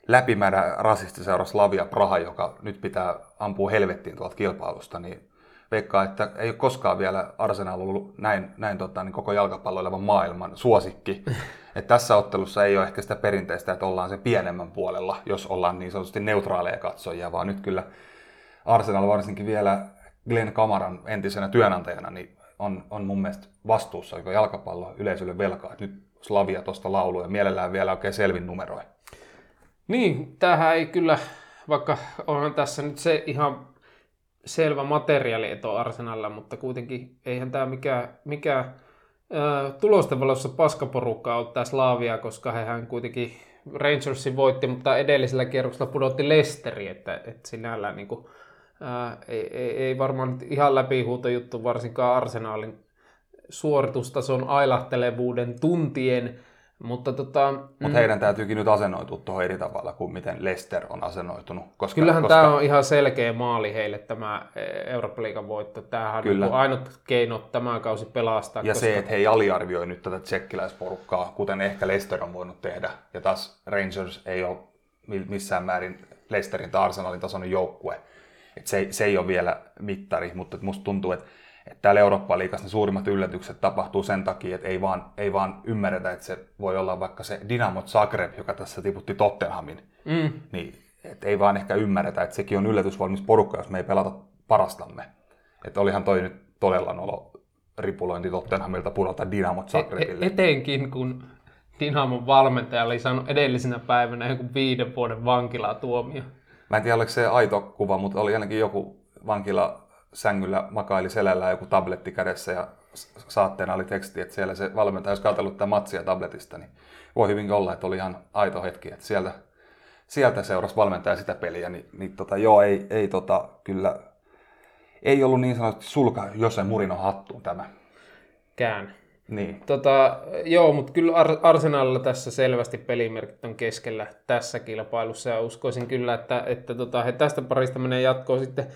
läpimärä rasistiseura Slavia Praha, joka nyt pitää ampua helvettiin tuolta kilpailusta, niin veikkaa, että ei ole koskaan vielä Arsenal ollut näin, näin tota, niin koko jalkapalloilevan maailman suosikki. Et tässä ottelussa ei ole ehkä sitä perinteistä, että ollaan sen pienemmän puolella, jos ollaan niin sanotusti neutraaleja katsojia, vaan nyt kyllä Arsenal varsinkin vielä Glenn Kamaran entisenä työnantajana niin on, on mun mielestä vastuussa joka jalkapallo yleisölle velkaa. Et nyt Slavia tuosta laulu ja mielellään vielä oikein selvin numeroi. Niin, tämähän ei kyllä, vaikka onhan tässä nyt se ihan selvä materiaalieto Arsenalla, mutta kuitenkin eihän tämä mikään, mikään tulosten valossa paskaporukka ottaa Slaavia, koska hehän kuitenkin Rangersin voitti, mutta edellisellä kierroksella pudotti Lesteri, että, että sinällään niin kuin, ää, ei, ei, ei varmaan ihan läpihuuto juttu varsinkaan Arsenaalin suoritustason ailahtelevuuden tuntien, mutta tota, Mut mm. heidän täytyykin nyt asennoitua tuohon eri tavalla kuin miten Leicester on asennoitunut. Koska, Kyllähän koska... tämä on ihan selkeä maali heille tämä e, Eurooppa-liigan voitto. Tämähän Kyllä. on ainut keino tämä kausi pelastaa. Ja koska... se, että he ei aliarvioi nyt tätä tsekkiläisporukkaa, kuten ehkä Leicester on voinut tehdä. Ja taas Rangers ei ole missään määrin Leicesterin tai Arsenalin tasoinen joukkue. Et se, se ei ole vielä mittari, mutta musta tuntuu, että että täällä Eurooppa-liigassa ne suurimmat yllätykset tapahtuu sen takia, että ei vaan, ei vaan ymmärretä, että se voi olla vaikka se Dynamo Zagreb, joka tässä tiputti Tottenhamin. Mm. Niin, että ei vaan ehkä ymmärretä, että sekin on yllätysvalmis porukka, jos me ei pelata parastamme. Että olihan toi nyt todella nolo ripulointi Tottenhamilta pudota Dynamo Zagrebille. E- etenkin kun Dynamon valmentaja oli saanut edellisenä päivänä joku viiden vuoden vankilaa tuomio. Mä en tiedä, oliko se aito kuva, mutta oli ainakin joku vankila sängyllä makaili selällä joku tabletti kädessä ja saatteena oli teksti, että siellä se valmentaja olisi katsellut tätä matsia tabletista, niin voi hyvinkin olla, että oli ihan aito hetki, että sieltä, sieltä seurasi valmentaja sitä peliä, niin, niin tota, joo, ei, ei tota, kyllä, ei ollut niin sanotusti sulka jossain Murinon hattuun tämä. Kään. Niin. Tota, joo, mutta kyllä Arsenalilla tässä selvästi pelimerkit on keskellä tässä kilpailussa ja uskoisin kyllä, että, että tota, he tästä parista menee jatkoon sitten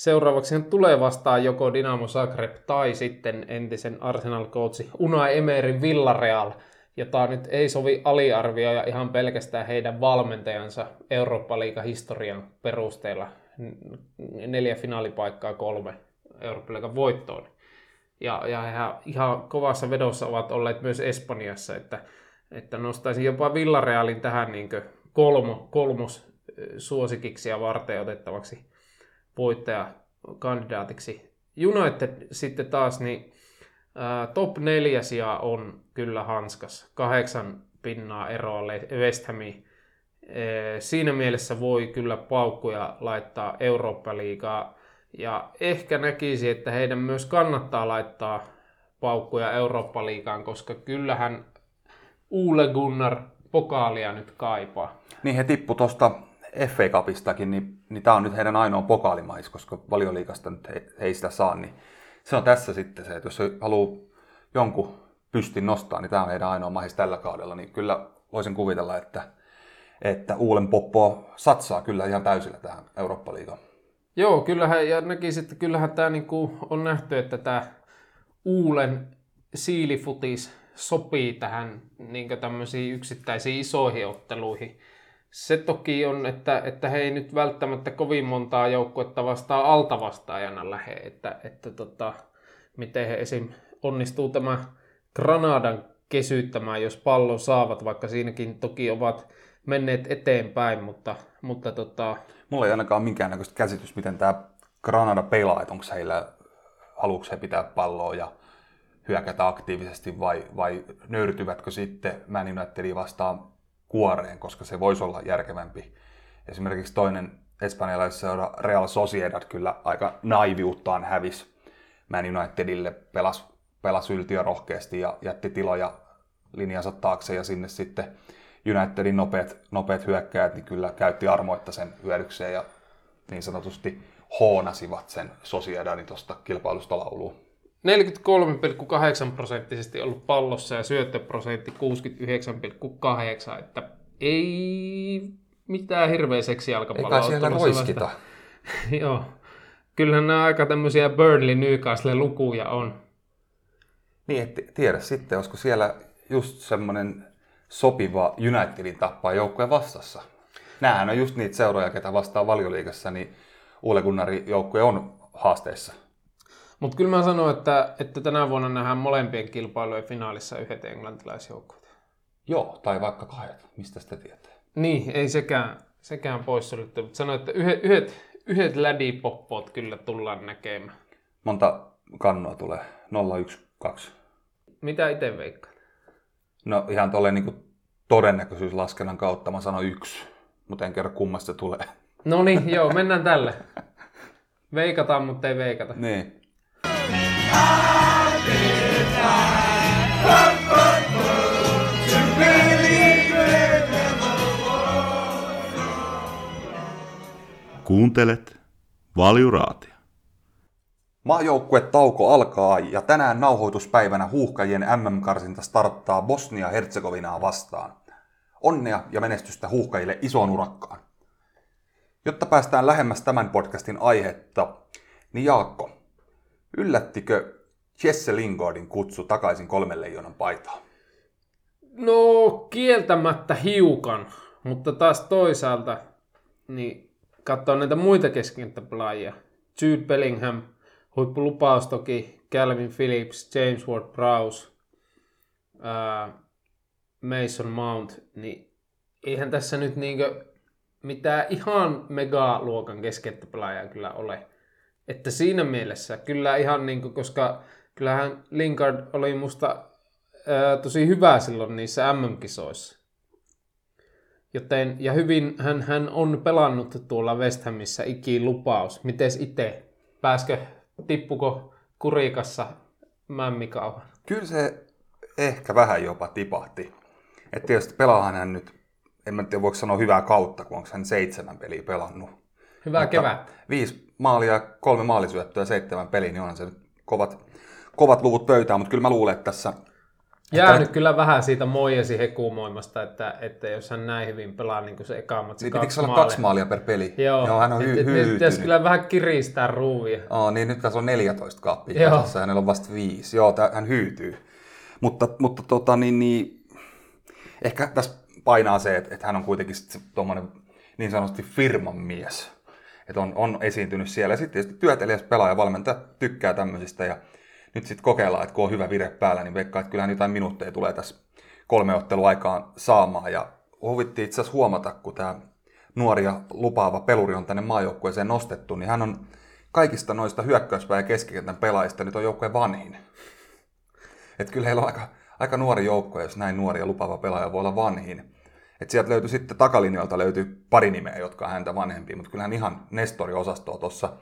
Seuraavaksi hän tulee vastaan joko Dinamo Zagreb tai sitten entisen Arsenal-coachi Unai Emerin Villareal, jota nyt ei sovi aliarvioida ihan pelkästään heidän valmentajansa Eurooppa-liiga historian perusteella. Neljä finaalipaikkaa, kolme Eurooppa-liigan voittoon. Ja, ja he ihan kovassa vedossa ovat olleet myös Espanjassa, että, että nostaisin jopa Villarealin tähän niin kolmo, kolmos suosikiksi ja varten otettavaksi voittajakandidaatiksi. United sitten taas, niin top neljäsiä on kyllä hanskas. Kahdeksan pinnaa eroa West Hamiin. Siinä mielessä voi kyllä paukkuja laittaa Eurooppa-liigaa. Ja ehkä näkisi, että heidän myös kannattaa laittaa paukkuja Eurooppa-liigaan, koska kyllähän Ule Gunnar pokaalia nyt kaipaa. Niin he tippu tuosta FA Cupistakin, niin, niin tämä on nyt heidän ainoa pokaalimais, koska valioliikasta nyt he, he ei sitä saa, niin se on tässä sitten se, että jos haluaa jonkun pystin nostaa, niin tämä on heidän ainoa mahis tällä kaudella, niin kyllä voisin kuvitella, että, että Uulen Poppo satsaa kyllä ihan täysillä tähän Eurooppa-liigaan. Joo, kyllähän, ja näkisin, että kyllähän tämä niin kuin on nähty, että tämä Uulen siilifutis sopii tähän niin tämmöisiin yksittäisiin isoihin otteluihin se toki on, että, että he ei nyt välttämättä kovin montaa joukkuetta vastaan altavastaajana lähde, että, että tota, miten he esim. onnistuu tämä Granadan kesyttämään, jos pallon saavat, vaikka siinäkin toki ovat menneet eteenpäin, mutta, mutta tota... Mulla ei ainakaan minkäännäköistä käsitys, miten tämä Granada pelaa, että onko heillä, haluuko he pitää palloa ja hyökätä aktiivisesti vai, vai nöyrtyvätkö sitten Man Unitedin vastaan kuoreen, koska se voisi olla järkevämpi. Esimerkiksi toinen espanjalaisseura Real Sociedad kyllä aika naiviuttaan hävisi Man Unitedille, pelasi pelas yltiö rohkeasti ja jätti tiloja linjansa taakse ja sinne sitten Unitedin nopeat, nopeat hyökkäjät niin kyllä käytti armoitta sen hyödykseen ja niin sanotusti hoonasivat sen Sociedadin tuosta kilpailusta lauluun. 43,8 prosenttisesti ollut pallossa ja syöttöprosentti 69,8, että ei mitään hirveä seksijalkapalloa. Eikä siellä roiskita. Joo. Kyllähän nämä aika tämmöisiä Burnley Newcastle lukuja on. Niin, et tiedä sitten, olisiko siellä just semmoinen sopiva Unitedin tappaa joukkojen vastassa. Nämähän on just niitä seuroja, ketä vastaa valioliigassa, niin Uule Gunnari joukkue on haasteissa. Mutta kyllä mä sanon, että, että tänä vuonna nähdään molempien kilpailujen finaalissa yhdet englantilaisjoukkueet. Joo, tai vaikka kahdet. Mistä sitä tietää? Niin, ei sekään, sekään poissuljettu. Mutta sanoin, että yhdet, yhdet, yhdet lädipoppot kyllä tullaan näkemään. Monta kannua tulee? 0, 1, 2. Mitä itse veikkaat? No ihan tolleen niin todennäköisyyslaskennan kautta mä sanon yksi, mutta en kerro kummasta se tulee. No niin, joo, mennään tälle. Veikataan, mutta ei veikata. Niin. Kuuntelet Valiuraatia. Maajoukkue tauko alkaa ja tänään nauhoituspäivänä huuhkajien MM-karsinta starttaa Bosnia-Herzegovinaa vastaan. Onnea ja menestystä huuhkajille isoon urakkaan. Jotta päästään lähemmäs tämän podcastin aihetta, niin Jaakko, yllättikö Jesse Lingardin kutsu takaisin kolmen leijonan paitaan? No kieltämättä hiukan, mutta taas toisaalta niin katsoa näitä muita keskenttäpelaajia. Jude Bellingham, huippulupaus toki, Calvin Phillips, James Ward-Prowse, Mason Mount, niin eihän tässä nyt niinkö mitään ihan megaluokan keskenttäpelaajaa kyllä ole. Että siinä mielessä kyllä ihan niinku, koska kyllähän Lingard oli musta ää, tosi hyvä silloin niissä MM-kisoissa. Joten, ja hyvin hän, hän on pelannut tuolla West Hamissa ikiin lupaus. Mites itse? Pääskö, tippuko kurikassa mämmikauhan? Kyllä se ehkä vähän jopa tipahti. Et tietysti pelaahan hän nyt, en mä tiedä voiko sanoa hyvää kautta, kun onko hän seitsemän peliä pelannut. Hyvää kevät. Viisi maalia, kolme maalisyöttöä, seitsemän peliä, niin onhan se nyt kovat, kovat luvut pöytään, mutta kyllä mä luulen, että tässä Jäänyt kyllä vähän siitä Moijesi hekumoimasta, että, että jos hän näin hyvin pelaa niin kuin se eka matsi niin kaksi olla maalia. kaksi maalia per peli? Joo, Joo hän on hy- et- nyt pitäisi kyllä vähän kiristää ruuvia. Oh, niin nyt tässä on 14 kaappia Joo. kasassa, hänellä on vasta viisi. Joo, tää, hän hyytyy. Mutta, mutta tota, niin, niin, ehkä tässä painaa se, että, että hän on kuitenkin tuommoinen niin sanotusti firman mies. Että on, on esiintynyt siellä. Sitten tietysti työtelijäs pelaaja, valmentaja tykkää tämmöisistä. Ja nyt sitten kokeillaan, että kun on hyvä vire päällä, niin veikkaa, että kyllähän jotain minuutteja tulee tässä kolme ottelua aikaan saamaan. Ja huvitti itse asiassa huomata, kun tämä nuori ja lupaava peluri on tänne maajoukkueeseen nostettu, niin hän on kaikista noista hyökkäyspää- ja keskikentän pelaajista nyt on joukkueen vanhin. Että kyllä heillä on aika, aika nuori joukkue, jos näin nuori ja lupaava pelaaja voi olla vanhin. Et sieltä löytyi sitten takalinjoilta löytyy pari nimeä, jotka on häntä vanhempia, mutta kyllähän ihan Nestori-osastoa tuossa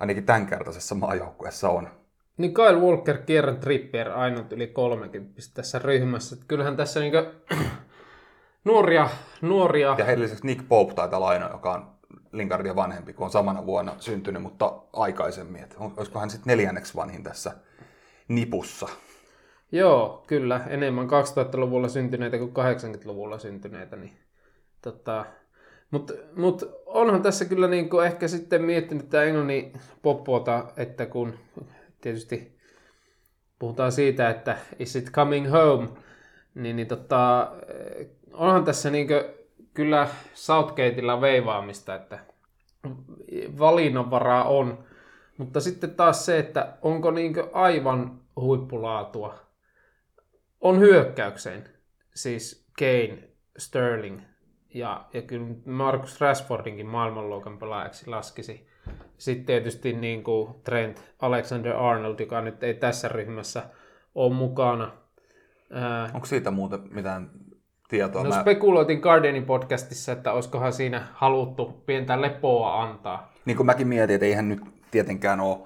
ainakin tämänkertaisessa maajoukkueessa on. Niin Kyle Walker, Kieran Trippier, ainut yli 30 tässä ryhmässä. Että kyllähän tässä niinku nuoria, nuoria Ja heidän lisäksi Nick Pope taitaa olla ainoa, joka on Lingardia vanhempi, kun on samana vuonna syntynyt, mutta aikaisemmin. Et olisiko hän sitten neljänneksi vanhin tässä nipussa? Joo, kyllä. Enemmän 2000-luvulla syntyneitä kuin 80-luvulla syntyneitä. Niin, tota, Mutta mut onhan tässä kyllä niinku ehkä sitten miettinyt tämä englannin poppota, että kun tietysti puhutaan siitä, että is it coming home, niin, niin tota, onhan tässä niinku kyllä Southgateilla veivaamista, että valinnanvaraa on. Mutta sitten taas se, että onko niinku aivan huippulaatua on hyökkäykseen. Siis Kane, Sterling ja, ja kyllä Marcus Rashfordinkin maailmanluokan pelaajaksi laskisi. Sitten tietysti niin kuin Trent Alexander-Arnold, joka nyt ei tässä ryhmässä ole mukana. Ää, Onko siitä muuten mitään tietoa? no Mä- spekuloitin Guardianin podcastissa, että olisikohan siinä haluttu pientä lepoa antaa. niin kuin mäkin mietin, että eihän nyt tietenkään ole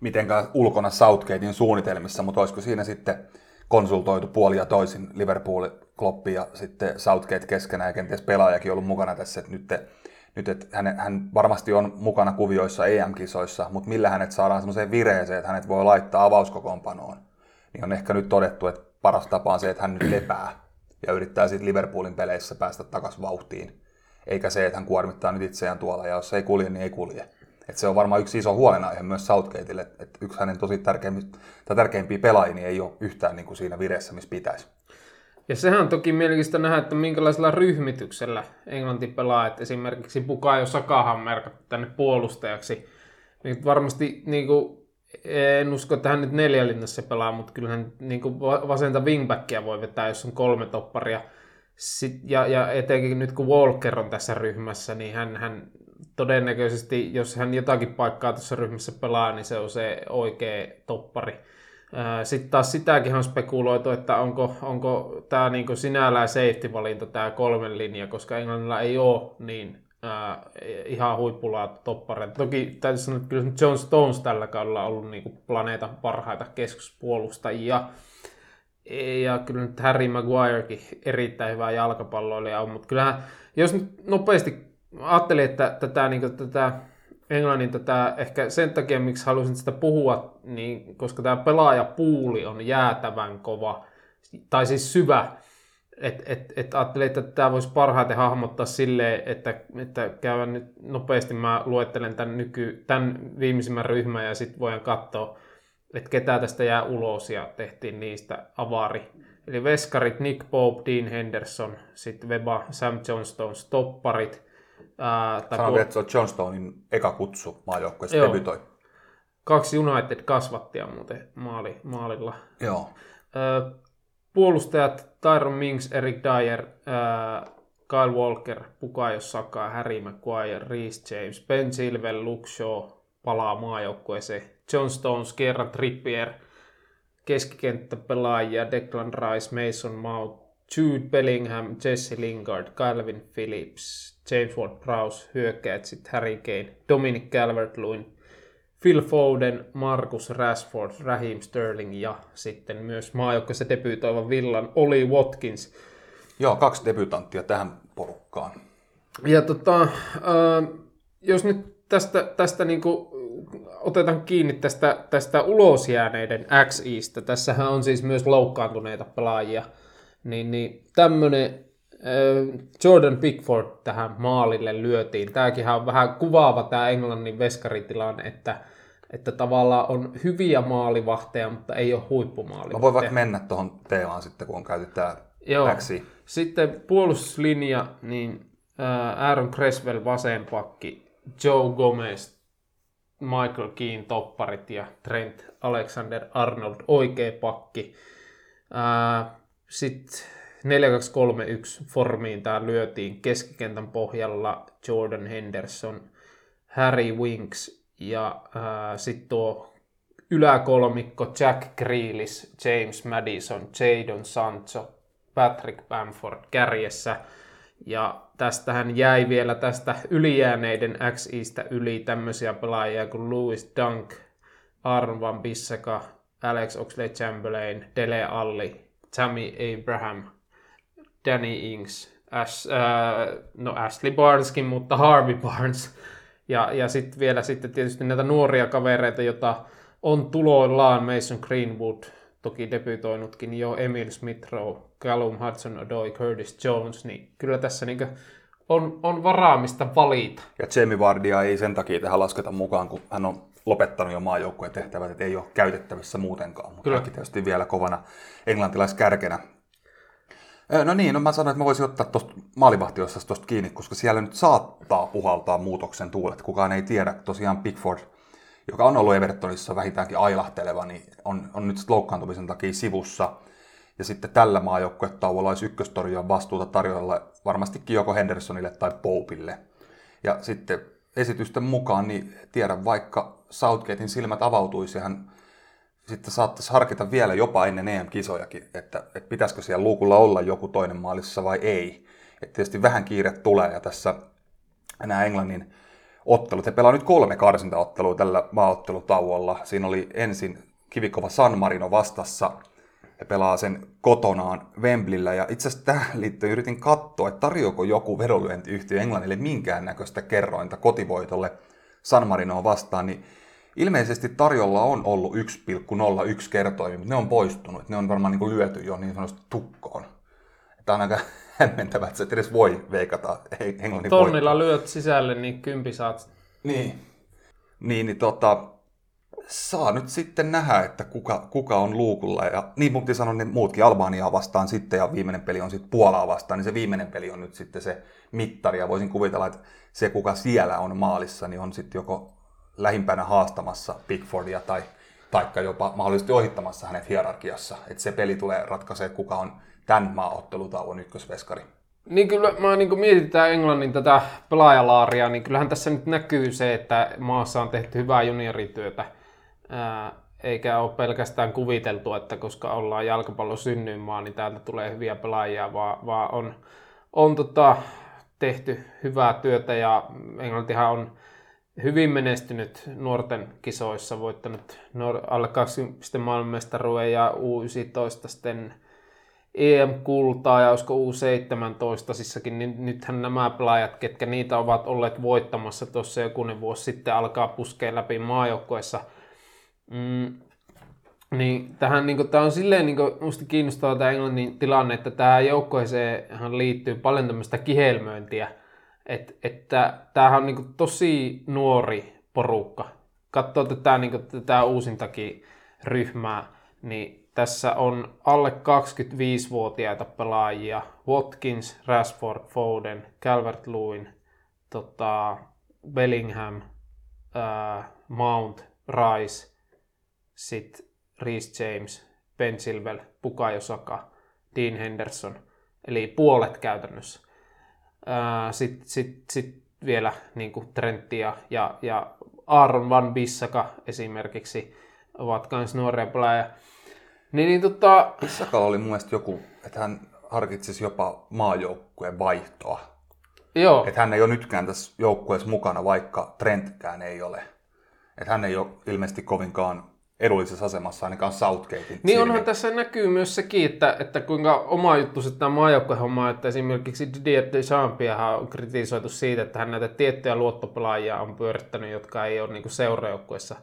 mitenkään ulkona Southgatein suunnitelmissa, mutta olisiko siinä sitten konsultoitu puoli ja toisin Liverpool, Kloppi ja sitten Southgate keskenään ja kenties pelaajakin ollut mukana tässä, että nyt, nyt että hän, hän varmasti on mukana kuvioissa EM-kisoissa, mutta millä hänet saadaan semmoiseen vireeseen, että hänet voi laittaa avauskokoonpanoon, niin on ehkä nyt todettu, että paras tapa on se, että hän nyt lepää ja yrittää sitten Liverpoolin peleissä päästä takaisin vauhtiin eikä se, että hän kuormittaa nyt itseään tuolla, ja jos ei kulje, niin ei kulje. Et se on varmaan yksi iso huolenaihe myös Southgateille, että et yksi hänen tosi tärkeimpiä, tärkeimpiä pelaajia niin ei ole yhtään niin kuin siinä vireessä, missä pitäisi. Ja sehän on toki mielenkiintoista nähdä, että minkälaisella ryhmityksellä Englanti pelaa, että esimerkiksi Bukayo Sakahan on merkattu tänne puolustajaksi. Niin varmasti niin kuin, en usko, että hän nyt neljälinnassa pelaa, mutta kyllähän niin kuin vasenta wingbackia voi vetää, jos on kolme topparia. Sit, ja, ja etenkin nyt kun Walker on tässä ryhmässä, niin hän, hän todennäköisesti, jos hän jotakin paikkaa tuossa ryhmässä pelaa, niin se on se oikea toppari. Sitten taas sitäkin on spekuloitu, että onko, onko tämä niinku sinällään safety-valinta tämä kolmen linja, koska Englannilla ei ole niin ää, ihan huippulaatu toppareita. Toki täytyy sanoa, että kyllä John Stones tällä kaudella on ollut niinku planeetan parhaita keskuspuolustajia. Ja kyllä nyt Harry Maguirekin erittäin hyvä jalkapalloilija on, mutta kyllähän, jos nyt nopeasti ajattelin, että tätä, niin kuin, tätä Englannin tätä, ehkä sen takia, miksi halusin sitä puhua, niin koska tämä pelaajapuuli on jäätävän kova, tai siis syvä, että et, et ajattelin, että tämä voisi parhaiten hahmottaa silleen, että, että käydään nyt nopeasti, mä luettelen tämän, nyky, tämän viimeisimmän ryhmän ja sitten voidaan katsoa, että ketä tästä jää ulos ja tehtiin niistä avari. Eli veskarit Nick Pope, Dean Henderson, sitten Weba, Sam Johnstone, stopparit. Ää, tai Sanoin, puol- että se on Johnstonein eka kutsu maajoukkueessa debytoi. kaksi United-kasvattia muuten maali, maalilla. Joo. Ää, puolustajat Tyron Minks, Eric Dyer, ää, Kyle Walker, Bukayo Saka, Harry Maguire, Reece James, Ben Chilwell, Luke Shaw palaa maajoukkueeseen, John Stones, Kieran Trippier, keskikenttäpelaajia Declan Rice, Mason Mount, Jude Bellingham, Jesse Lingard, Calvin Phillips, James Ward-Prowse, hyökkäät sitten Harry Kane, Dominic Calvert-Lewin, Phil Foden, Marcus Rashford, Raheem Sterling ja sitten myös maajoukkueessa debyytoiva Villan Oli Watkins. Joo, kaksi debutanttia tähän porukkaan. Ja tota, äh, jos nyt tästä, tästä niinku, otetaan kiinni tästä, tästä ulosjääneiden XIstä, tässähän on siis myös loukkaantuneita pelaajia, niin, niin tämmöinen äh, Jordan Pickford tähän maalille lyötiin. Tämäkin on vähän kuvaava tämä Englannin veskaritilanne, että, että tavallaan on hyviä maalivahteja, mutta ei ole huippumaalivahteja. Mä voin vaikka mennä tuohon teemaan sitten, kun on käyty tää Joo. XI. Sitten puolustuslinja, niin ää, Aaron Creswell vasen pakki, Joe Gomez, Michael Keane topparit ja Trent Alexander-Arnold oikea pakki. Sitten 4-2-3-1 formiin tämä lyötiin keskikentän pohjalla Jordan Henderson, Harry Winks ja sitten tuo yläkolmikko Jack Grealish, James Madison, Jadon Sancho, Patrick Bamford kärjessä. Ja tästähän jäi vielä tästä ylijääneiden XIstä yli tämmöisiä pelaajia kuin Louis Dunk, Aaron Van Bissaka, Alex Oxlade-Chamberlain, Dele Alli, Tammy Abraham, Danny Ings, Ash, äh, no Ashley Barneskin, mutta Harvey Barnes. Ja, ja sitten vielä sitten tietysti näitä nuoria kavereita, joita on tuloillaan Mason Greenwood, toki debytoinutkin jo Emil Smith Rowe, Callum Hudson-Odoi, Curtis Jones, niin kyllä tässä niin on, on varaamista valita. Ja Jamie Vardia ei sen takia tähän lasketa mukaan, kun hän on lopettanut jo maajoukkueen tehtävät, että ei ole käytettävissä muutenkaan. Mutta Kyllä. tietysti vielä kovana englantilaiskärkenä. No niin, no mä sanoin, että mä voisin ottaa tuosta maalivahtiossa tuosta kiinni, koska siellä nyt saattaa puhaltaa muutoksen tuulet. Kukaan ei tiedä. Tosiaan Pickford, joka on ollut Evertonissa vähintäänkin ailahteleva, niin on, on nyt loukkaantumisen takia sivussa. Ja sitten tällä maajoukkuetauolla olisi ykköstorjujan vastuuta tarjolla varmastikin joko Hendersonille tai Popille. Ja sitten esitysten mukaan, niin tiedän vaikka Southgatein silmät avautuisi hän sitten saattaisi harkita vielä jopa ennen EM-kisojakin, että, että pitäisikö siellä luukulla olla joku toinen maalissa vai ei. Että tietysti vähän kiire tulee ja tässä nämä Englannin ottelut, he pelaa nyt kolme karsintaottelua tällä maaottelutauolla. Siinä oli ensin kivikova San Marino vastassa, he pelaa sen kotonaan Wembleyllä ja itse asiassa tähän liittyen yritin katsoa, että tarjoako joku vedonlyöntiyhtiö Englannille minkäännäköistä kerrointa kotivoitolle San Marinoa vastaan, niin ilmeisesti tarjolla on ollut 1,01 kertoimia, mutta ne on poistunut. Ne on varmaan niin kuin lyöty jo niin sanotusti tukkoon. Tämä on aika hämmentävää, että sä et edes voi veikata Englannin voittoa. Tonnilla lyöt sisälle, niin kympi saat. Niin. Niin, niin tota, saa nyt sitten nähdä, että kuka, kuka on luukulla. Ja niin mun piti ne muutkin, Albaniaa vastaan sitten ja viimeinen peli on sitten Puolaa vastaan, niin se viimeinen peli on nyt sitten se mittari. Ja voisin kuvitella, että se kuka siellä on maalissa, niin on sitten joko lähimpänä haastamassa Pickfordia tai taikka jopa mahdollisesti ohittamassa hänet hierarkiassa. Että se peli tulee ratkaisee, kuka on tämän maaottelutauon ykkösveskari. Niin kyllä mä niin mietitään Englannin tätä pelaajalaaria, niin kyllähän tässä nyt näkyy se, että maassa on tehty hyvää juniorityötä. Eikä ole pelkästään kuviteltu, että koska ollaan jalkapallon synnyinmaa, niin täältä tulee hyviä pelaajia, vaan, vaan on, on tota, tehty hyvää työtä ja Englantihan on hyvin menestynyt nuorten kisoissa, voittanut alle 20 maailmanmestaruuden ja U19 sitten EM-kultaa ja olisiko U17 sissakin, niin nythän nämä pelaajat, ketkä niitä ovat olleet voittamassa tuossa jokunen vuosi sitten, alkaa puskea läpi maajoukkoissa. Mm, niin tähän niin kuin, tämä on silleen niin kuin, musta kiinnostavaa tämä Englannin tilanne, että tähän joukkoeseen liittyy paljon tämmöistä kihelmöintiä, Et, että tämähän on niin kuin, tosi nuori porukka. Katsoo tätä, niin kuin, tätä uusintakin ryhmää, niin tässä on alle 25-vuotiaita pelaajia. Watkins, Rashford, Foden, Calvert-Lewin, tota, Bellingham, äh, Mount, Rice, sitten Reece James, Ben Silvel, Bukayo Saka, Dean Henderson, eli puolet käytännössä. Sitten sit, sit vielä niin kuin Trenttia ja, ja Aaron Van Bissaka esimerkiksi ovat myös nuoria pelaajia. Niin, niin tota... Bissakalla oli mun mielestä joku, että hän harkitsisi jopa maajoukkueen vaihtoa. Joo. Että hän ei ole nytkään tässä joukkueessa mukana, vaikka Trentkään ei ole. Että hän ei ole ilmeisesti kovinkaan edullisessa asemassa ainakaan Southgatein. Niin onhan tässä näkyy myös sekin, että, että kuinka oma juttu se tämä maajoukkuehomma, että esimerkiksi Didier Deschampiahan on kritisoitu siitä, että hän näitä tiettyjä luottopelaajia on pyörittänyt, jotka ei ole niin seurajoukkueessa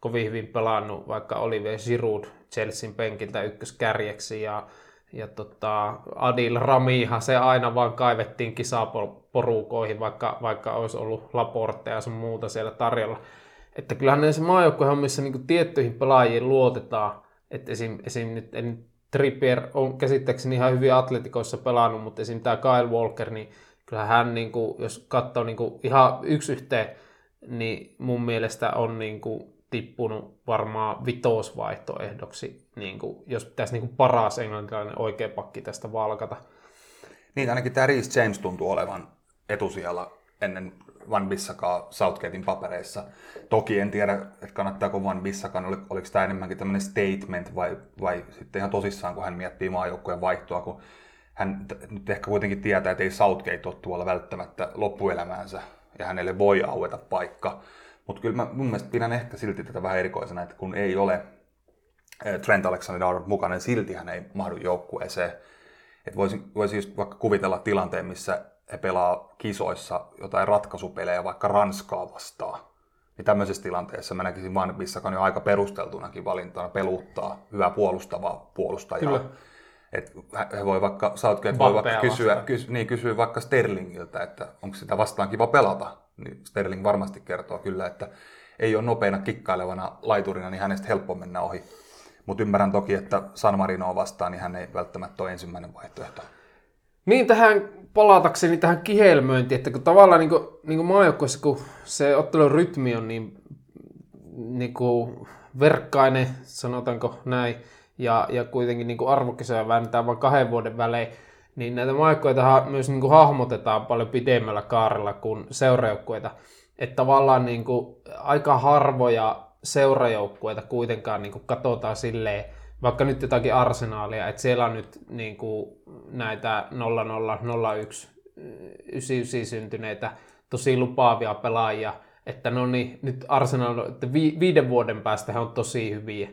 kovin hyvin pelannut, vaikka Olivier Giroud Chelsean penkiltä ykköskärjeksi ja, ja tota, Adil Ramiha, se aina vaan kaivettiin kisaporukoihin, vaikka, vaikka olisi ollut Laporte ja sun muuta siellä tarjolla. Että kyllähän näissä maajoukkuehommissa niin tiettyihin pelaajiin luotetaan. Että esim, esim nyt en, Trippier on käsittääkseni ihan hyvin atletikoissa pelannut, mutta esim. tämä Kyle Walker, niin kyllä hän, niin kuin, jos katsoo niin kuin ihan yksi yhteen, niin mun mielestä on niin kuin, tippunut varmaan vitosvaihtoehdoksi, niin kuin, jos pitäisi niin kuin paras englantilainen oikea pakki tästä valkata. Niin, ainakin tämä Reece James tuntuu olevan etusijalla ennen Van Bissakaa Southgatein papereissa. Toki en tiedä, että kannattaako Van Bissakan, oliko tämä enemmänkin tämmöinen statement vai, vai sitten ihan tosissaan, kun hän miettii maajoukkojen vaihtoa, kun hän nyt ehkä kuitenkin tietää, että ei Southgate ole tuolla välttämättä loppuelämäänsä ja hänelle voi aueta paikka. Mutta kyllä mä mun mielestä pidän ehkä silti tätä vähän erikoisena, että kun ei ole eh, Trent Alexander-Arnold mukana, niin silti hän ei mahdu joukkueeseen. Että voisi, voisi just vaikka kuvitella tilanteen, missä he pelaa kisoissa jotain ratkaisupelejä vaikka Ranskaa vastaan. Niin tämmöisessä tilanteessa mä näkisin Van Bissakan jo aika perusteltunakin valintana peluttaa hyvää puolustavaa puolustajaa. Kyllä. Et he voi vaikka, Southgate voi vaikka kysyä, kys, niin, kysyä vaikka Sterlingiltä, että onko sitä vastaan kiva pelata. Niin Sterling varmasti kertoo kyllä, että ei ole nopeana kikkailevana laiturina, niin hänestä helppo mennä ohi. Mutta ymmärrän toki, että San Marinoa vastaan, niin hän ei välttämättä ole ensimmäinen vaihtoehto. Niin tähän palatakseni tähän kihelmöintiin, että kun tavallaan niin kuin, niin kuin maajoukkueessa, kun se ottelun rytmi on niin, niin kuin verkkainen, sanotaanko näin, ja, ja kuitenkin niin kuin arvokisoja väännetään vain kahden vuoden välein, niin näitä maajoukkueita myös niin kuin hahmotetaan paljon pidemmällä kaarella kuin seurajoukkueita. Että tavallaan niin kuin aika harvoja seurajoukkueita kuitenkaan niin kuin katsotaan silleen, vaikka nyt jotakin arsenaalia, että siellä on nyt niin kuin näitä 0001 99 syntyneitä tosi lupaavia pelaajia, että no niin, nyt Arsenal, että vi, viiden vuoden päästä he on tosi hyviä,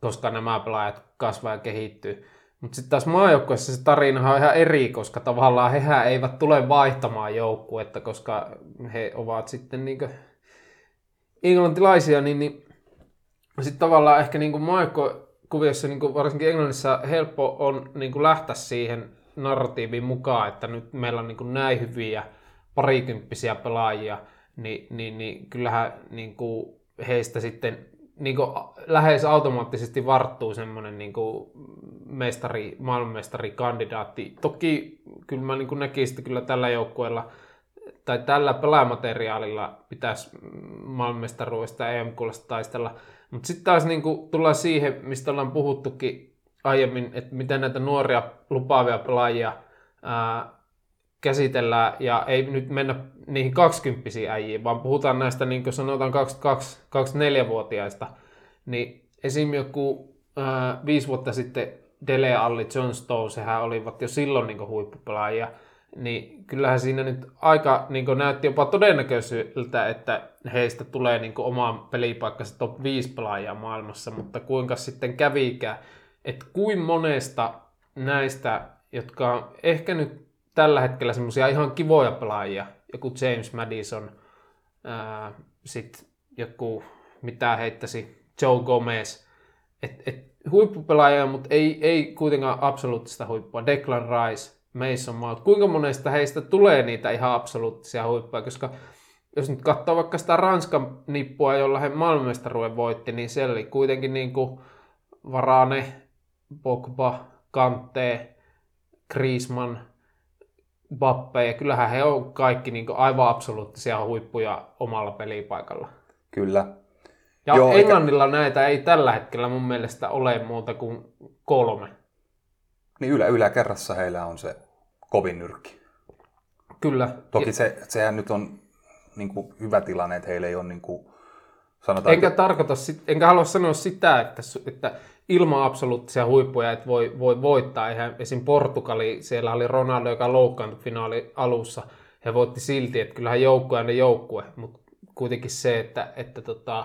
koska nämä pelaajat kasvaa ja kehittyy. Mutta sitten taas maajoukkueessa se tarina on ihan eri, koska tavallaan hehän eivät tule vaihtamaan joukkuetta, koska he ovat sitten niin englantilaisia, niin, niin sitten tavallaan ehkä niin maajoukkuekuviossa, niin varsinkin Englannissa, helppo on niin lähteä siihen narratiiviin mukaan, että nyt meillä on niin näin hyviä parikymppisiä pelaajia, niin, niin, niin kyllähän niin heistä sitten niin kuin lähes automaattisesti varttuu semmoinen niin kuin mestari, maailmanmestarikandidaatti. Toki kyllä mä niin kuin näkisin, että kyllä tällä joukkueella tai tällä pelaamateriaalilla pitäisi maailmanmestaruudesta ja em taistella. Mutta sitten taas niin kuin tullaan siihen, mistä ollaan puhuttukin aiemmin, että miten näitä nuoria lupaavia pelaajia ää, käsitellään. Ja ei nyt mennä niihin 20 äijiin, vaan puhutaan näistä niin kuin sanotaan 22-24-vuotiaista, niin esim. joku ää, viisi vuotta sitten Dele Alli, John Stowe, sehän olivat jo silloin niin huippupelaajia, niin kyllähän siinä nyt aika niin näytti jopa todennäköisyydeltä, että heistä tulee niin omaan pelipaikkansa top 5 pelaajaa maailmassa, mutta kuinka sitten kävikään, että kuin monesta näistä, jotka on ehkä nyt tällä hetkellä semmoisia ihan kivoja pelaajia, joku James Madison, sitten joku, mitä heittäisi, Joe Gomez, että et, huippupelaajia, mutta ei, ei kuitenkaan absoluuttista huippua. Declan Rice, Mason Mount, kuinka monesta heistä tulee niitä ihan absoluuttisia huippuja, koska jos nyt katsoo vaikka sitä Ranskan nippua, jolla he maailmanmestaruuden voitti, niin siellä oli kuitenkin niin kuin Varane, Pogba, Kante, Griezmann, Bappe, ja kyllähän he on kaikki niin aivan absoluuttisia huippuja omalla pelipaikalla. Kyllä. Ja Joo, Englannilla eikä... näitä ei tällä hetkellä mun mielestä ole muuta kuin kolme. Niin ylä, yläkerrassa heillä on se kovin nyrkki. Kyllä. Toki se, sehän nyt on niin kuin hyvä tilanne, että heillä ei ole niin kuin, sanotaan... Enkä, että... tarkoita, enkä halua sanoa sitä, että, että ilman absoluuttisia huippuja et voi, voi voittaa. Eihän esim. Portugali, siellä oli Ronaldo, joka loukkaantui finaali alussa. He voitti silti, että kyllähän joukkue on joukkue, mutta kuitenkin se, että, että tota,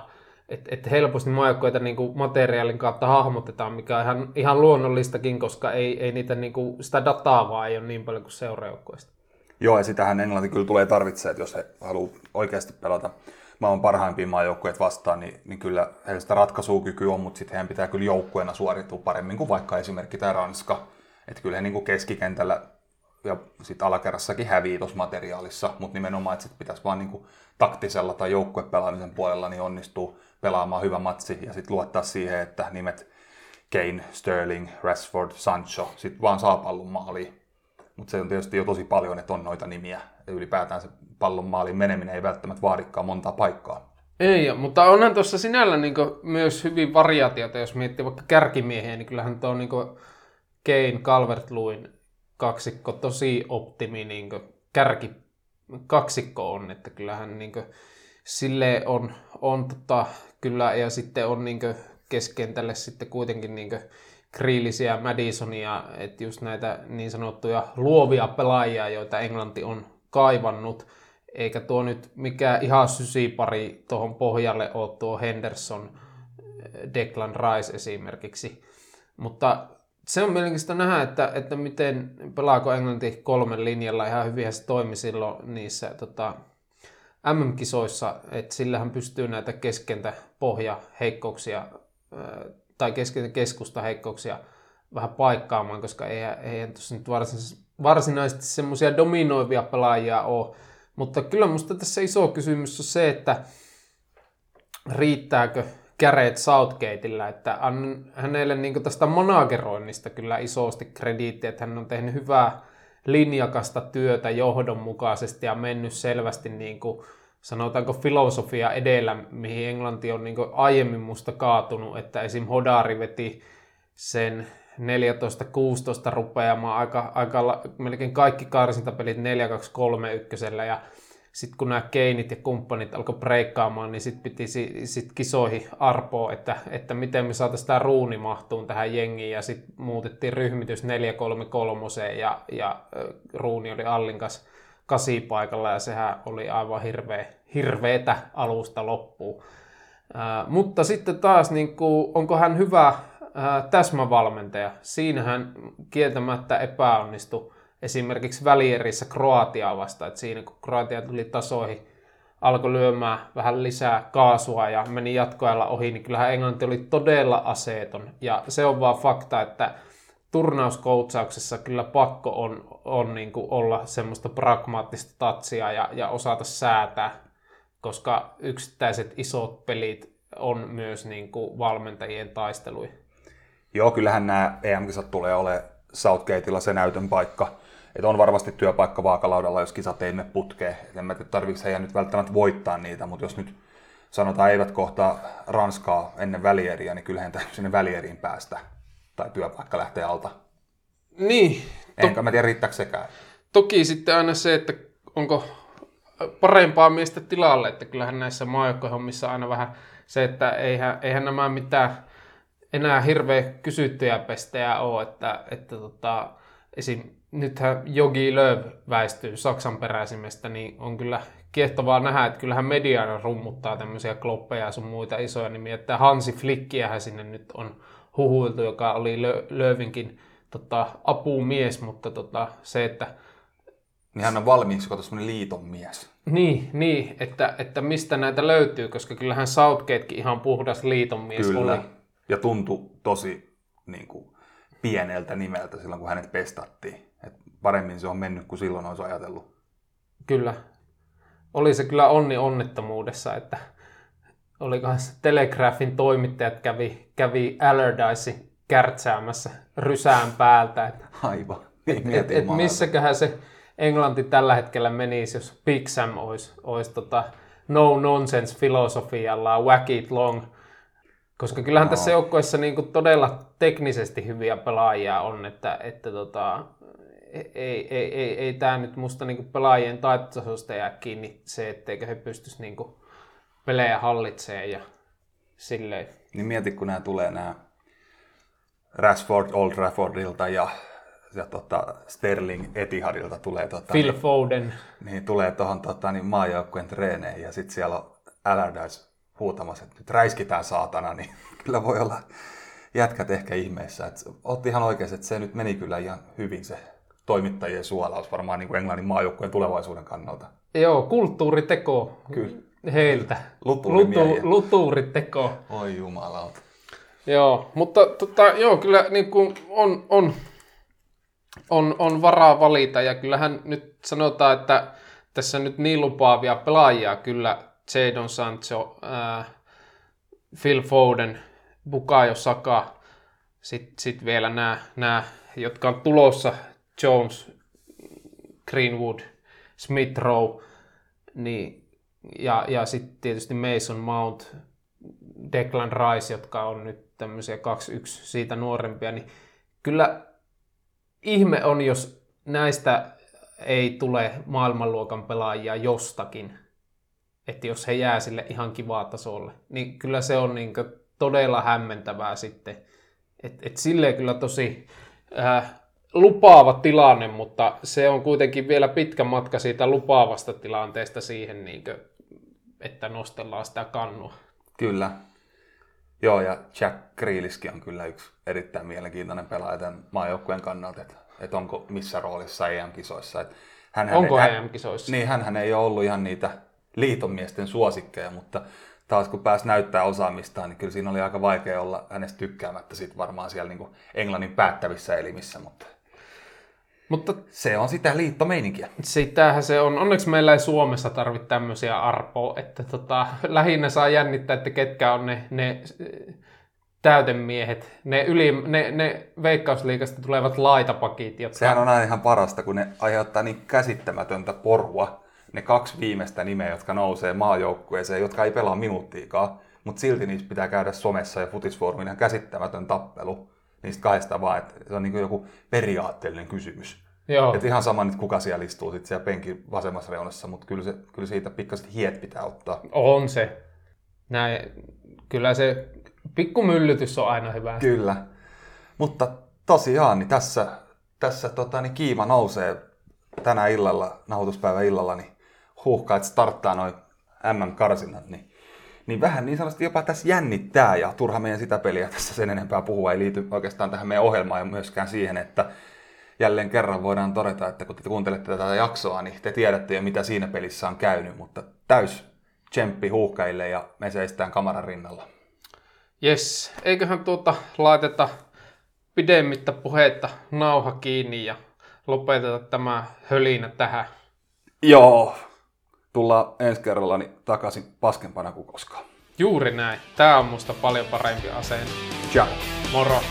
että et helposti maajoukkueita niin materiaalin kautta hahmotetaan, mikä on ihan, ihan luonnollistakin, koska ei, ei niitä niin kuin, sitä dataa vaan ei ole niin paljon kuin seuraajoukkueista. Joo, ja sitähän Englanti kyllä tulee tarvitsemaan, että jos he haluaa oikeasti pelata maailman parhaimpia maajoukkueet vastaan, niin, niin kyllä heillä sitä ratkaisukykyä on, mutta sitten heidän pitää kyllä joukkueena suoritua paremmin kuin vaikka esimerkki tämä Ranska. Että kyllä he niin keskikentällä ja sitten alakerrassakin hävii tuossa materiaalissa, mutta nimenomaan, että sit pitäisi vaan niin kuin taktisella tai joukkuepelaamisen puolella niin onnistuu pelaamaan hyvä matsi ja sitten luottaa siihen, että nimet Kane, Sterling, Rashford, Sancho sitten vaan saa pallon maaliin. Mutta se on tietysti jo tosi paljon, että on noita nimiä. Ja ylipäätään se pallon maaliin meneminen ei välttämättä vaadikaan montaa paikkaa. Ei, mutta onhan tuossa sinällä niin myös hyvin variaatiota, jos miettii vaikka kärkimiehiä, niin kyllähän tuo niin Kane, Calvert-Lewin kaksikko tosi optimi niin kärki kaksikko on, että kyllähän niin sille on, on tota, kyllä, ja sitten on niin keskentälle sitten kuitenkin niin Kriillisiä, Madisonia, että just näitä niin sanottuja luovia pelaajia, joita Englanti on kaivannut, eikä tuo nyt mikään ihan sysipari tuohon pohjalle ole tuo Henderson, Declan Rice esimerkiksi. Mutta se on mielenkiintoista nähdä, että, että miten pelaako Englanti kolmen linjalla ihan hyvin se toimi silloin niissä tota, MM-kisoissa, että sillähän pystyy näitä keskentä pohja heikkouksia tai keskentä keskusta heikkouksia vähän paikkaamaan, koska ei, ei tuossa nyt varsinaisesti semmoisia dominoivia pelaajia ole. Mutta kyllä minusta tässä iso kysymys on se, että riittääkö käreet Southgateilla, että annan hänelle niin tästä manageroinnista kyllä isosti krediittiä, että hän on tehnyt hyvää linjakasta työtä johdonmukaisesti ja mennyt selvästi niin kuin, sanotaanko filosofia edellä, mihin Englanti on niin aiemmin musta kaatunut, että esim. Hodari veti sen 14-16 rupeamaan aika, aika melkein kaikki karsintapelit 4-2-3 ykkösellä ja sitten kun nämä keinit ja kumppanit alkoi breikkaamaan, niin sitten piti sit kisoihin arpoa, että, että miten me saataisiin tämä ruuni mahtuun tähän jengiin ja sitten muutettiin ryhmitys 4-3-3 ja, ja ruuni oli Allinkas kasipaikalla ja sehän oli aivan hirveä, hirveetä alusta loppuun. Ää, mutta sitten taas, niin kuin, onko hän hyvä ää, täsmävalmentaja? Siinähän kieltämättä epäonnistui esimerkiksi välierissä Kroatiaa vasta, että siinä kun Kroatia tuli tasoihin, alkoi lyömään vähän lisää kaasua ja meni jatkoajalla ohi, niin kyllähän Englanti oli todella aseeton. Ja se on vaan fakta, että turnauskoutsauksessa kyllä pakko on, on niin kuin olla semmoista pragmaattista tatsia ja, ja osata säätää, koska yksittäiset isot pelit on myös niin kuin valmentajien taisteluja. Joo, kyllähän nämä EM-kisat tulee olemaan Southgateilla se näytön paikka. Että on varmasti työpaikka vaakalaudalla, jos kisat ei mene putkeen. Et en mä tiedä, tarvitseeko heidän nyt välttämättä voittaa niitä, mutta jos nyt sanotaan eivät kohtaa Ranskaa ennen välieriä, niin kyllähän täytyy sinne välieriin päästä tai työpaikka lähtee alta. Niin. To- Enkä mä tiedä, riittääkö sekään. Toki sitten aina se, että onko parempaa miestä tilalle, että kyllähän näissä maajoukkohommissa aina vähän se, että eihän, eihän nämä mitään enää hirveä kysyttyjä pestejä ole, että, että tota, esim. Nythän Jogi Löw väistyy Saksan peräisimestä, niin on kyllä kiehtovaa nähdä, että kyllähän mediana rummuttaa tämmöisiä kloppeja ja sun muita isoja nimiä. Että Hansi Flickiähän sinne nyt on huhuiltu, joka oli Lö- Löövinkin tota, apumies, mutta tota, se, että Niin hän on valmiiksi joko semmoinen liiton mies. niin, niin että, että mistä näitä löytyy, koska kyllähän Southgatekin ihan puhdas liitonmies Kyllä. oli. Ja tuntui tosi niin kuin, pieneltä nimeltä silloin, kun hänet pestattiin. Et paremmin se on mennyt kuin silloin olisi ajatellut. Kyllä. Oli se kyllä onni onnettomuudessa, että olikohan se Telegraphin toimittajat kävi, kävi Allardyce kärtsäämässä rysään päältä, että Aivan. Et, et maa- missäköhän se Englanti tällä hetkellä menisi, jos Big Sam olisi, olisi tota no nonsense filosofiallaan, whack it long. Koska kyllähän no. tässä joukkueessa niin todella teknisesti hyviä pelaajia on, että, että tota, ei, ei, ei, ei, tämä nyt musta niin pelaajien taitotasosta jää kiinni se, etteikö he pystyisi niin pelejä hallitsemaan ja silleen. Niin mieti, kun nämä tulee nämä Rashford Old Traffordilta ja, ja tota Sterling Etihadilta tulee, tota, Phil Foden. niin tulee tuohon tota, niin maajoukkueen treeneihin ja sitten siellä on Allardyce huutamassa, että nyt räiskitään saatana, niin kyllä voi olla jätkät ehkä ihmeessä. Et otti ihan oikein, että se nyt meni kyllä ihan hyvin se toimittajien suolaus varmaan niin kuin Englannin maajoukkueen tulevaisuuden kannalta. Joo, kulttuuriteko Kyllä. heiltä. Lutuuriteko. Oi jumalauta. Joo, mutta tota, joo, kyllä niin kuin on, on, on, on varaa valita ja kyllähän nyt sanotaan, että tässä nyt niin lupaavia pelaajia kyllä Jadon Sancho, ää, Phil Foden, Bukayo Saka, sitten sit vielä nämä, jotka on tulossa, Jones, Greenwood, Smith Rowe, niin, ja, ja sitten tietysti Mason Mount, Declan Rice, jotka on nyt tämmöisiä 2-1 siitä nuorempia, niin kyllä ihme on, jos näistä ei tule maailmanluokan pelaajia jostakin. Että jos he jää sille ihan kivaa tasolle, niin kyllä se on niin todella hämmentävää sitten. Et, et silleen kyllä tosi äh, lupaava tilanne, mutta se on kuitenkin vielä pitkä matka siitä lupaavasta tilanteesta siihen, niin kuin, että nostellaan sitä kannua. Kyllä. Joo, ja Jack Grealiskin on kyllä yksi erittäin mielenkiintoinen pelaaja tämän maajoukkueen kannalta, että, että onko missä roolissa EM-kisoissa. Että hänhän Onko ei, EM-kisoissa? Niin, hänhän ei ole ollut ihan niitä liitomiesten suosikkeja, mutta taas kun pääsi näyttää osaamistaan, niin kyllä siinä oli aika vaikea olla hänestä tykkäämättä sit varmaan siellä niin kuin Englannin päättävissä elimissä, mutta Mutta se on sitä liittomeininkiä. sitähän se on. Onneksi meillä ei Suomessa tarvitse tämmöisiä arpoa, että tota, lähinnä saa jännittää, että ketkä on ne, ne äh, täytemiehet, ne, yli, ne, ne veikkausliikasta tulevat laitapakit, jotka... Sehän on aina ihan parasta, kun ne aiheuttaa niin käsittämätöntä porua, ne kaksi viimeistä nimeä, jotka nousee maajoukkueeseen, jotka ei pelaa minuuttiikaan, mutta silti niistä pitää käydä somessa ja futisfoorumin ihan käsittämätön tappelu niistä kahdesta vaan, että se on niin kuin joku periaatteellinen kysymys. Joo. Et ihan sama nyt kuka siellä istuu sit siellä penkin vasemmassa reunassa, mutta kyllä, se, kyllä siitä pikkaset hiet pitää ottaa. On se. Näin, kyllä se pikkumyllytys on aina hyvä. Kyllä. Mutta tosiaan, niin tässä, tässä tota, niin kiima nousee tänä illalla, nauhoituspäivän illalla, niin huuhkaa, että starttaa noin MM-karsinnat, niin, niin vähän niin sanotusti jopa tässä jännittää, ja turha meidän sitä peliä tässä sen enempää puhua, ei liity oikeastaan tähän meidän ohjelmaan ja myöskään siihen, että jälleen kerran voidaan todeta, että kun te kuuntelette tätä jaksoa, niin te tiedätte jo mitä siinä pelissä on käynyt, mutta täys tsemppi huuhkajille ja me seistään kamaran rinnalla. Jes, eiköhän tuota laiteta pidemmittä puhetta nauha kiinni ja lopeteta tämä hölinä tähän. Joo, tullaan ensi kerralla niin takaisin paskempana kuin koskaan. Juuri näin. Tämä on musta paljon parempi asenne. Ciao. Moro.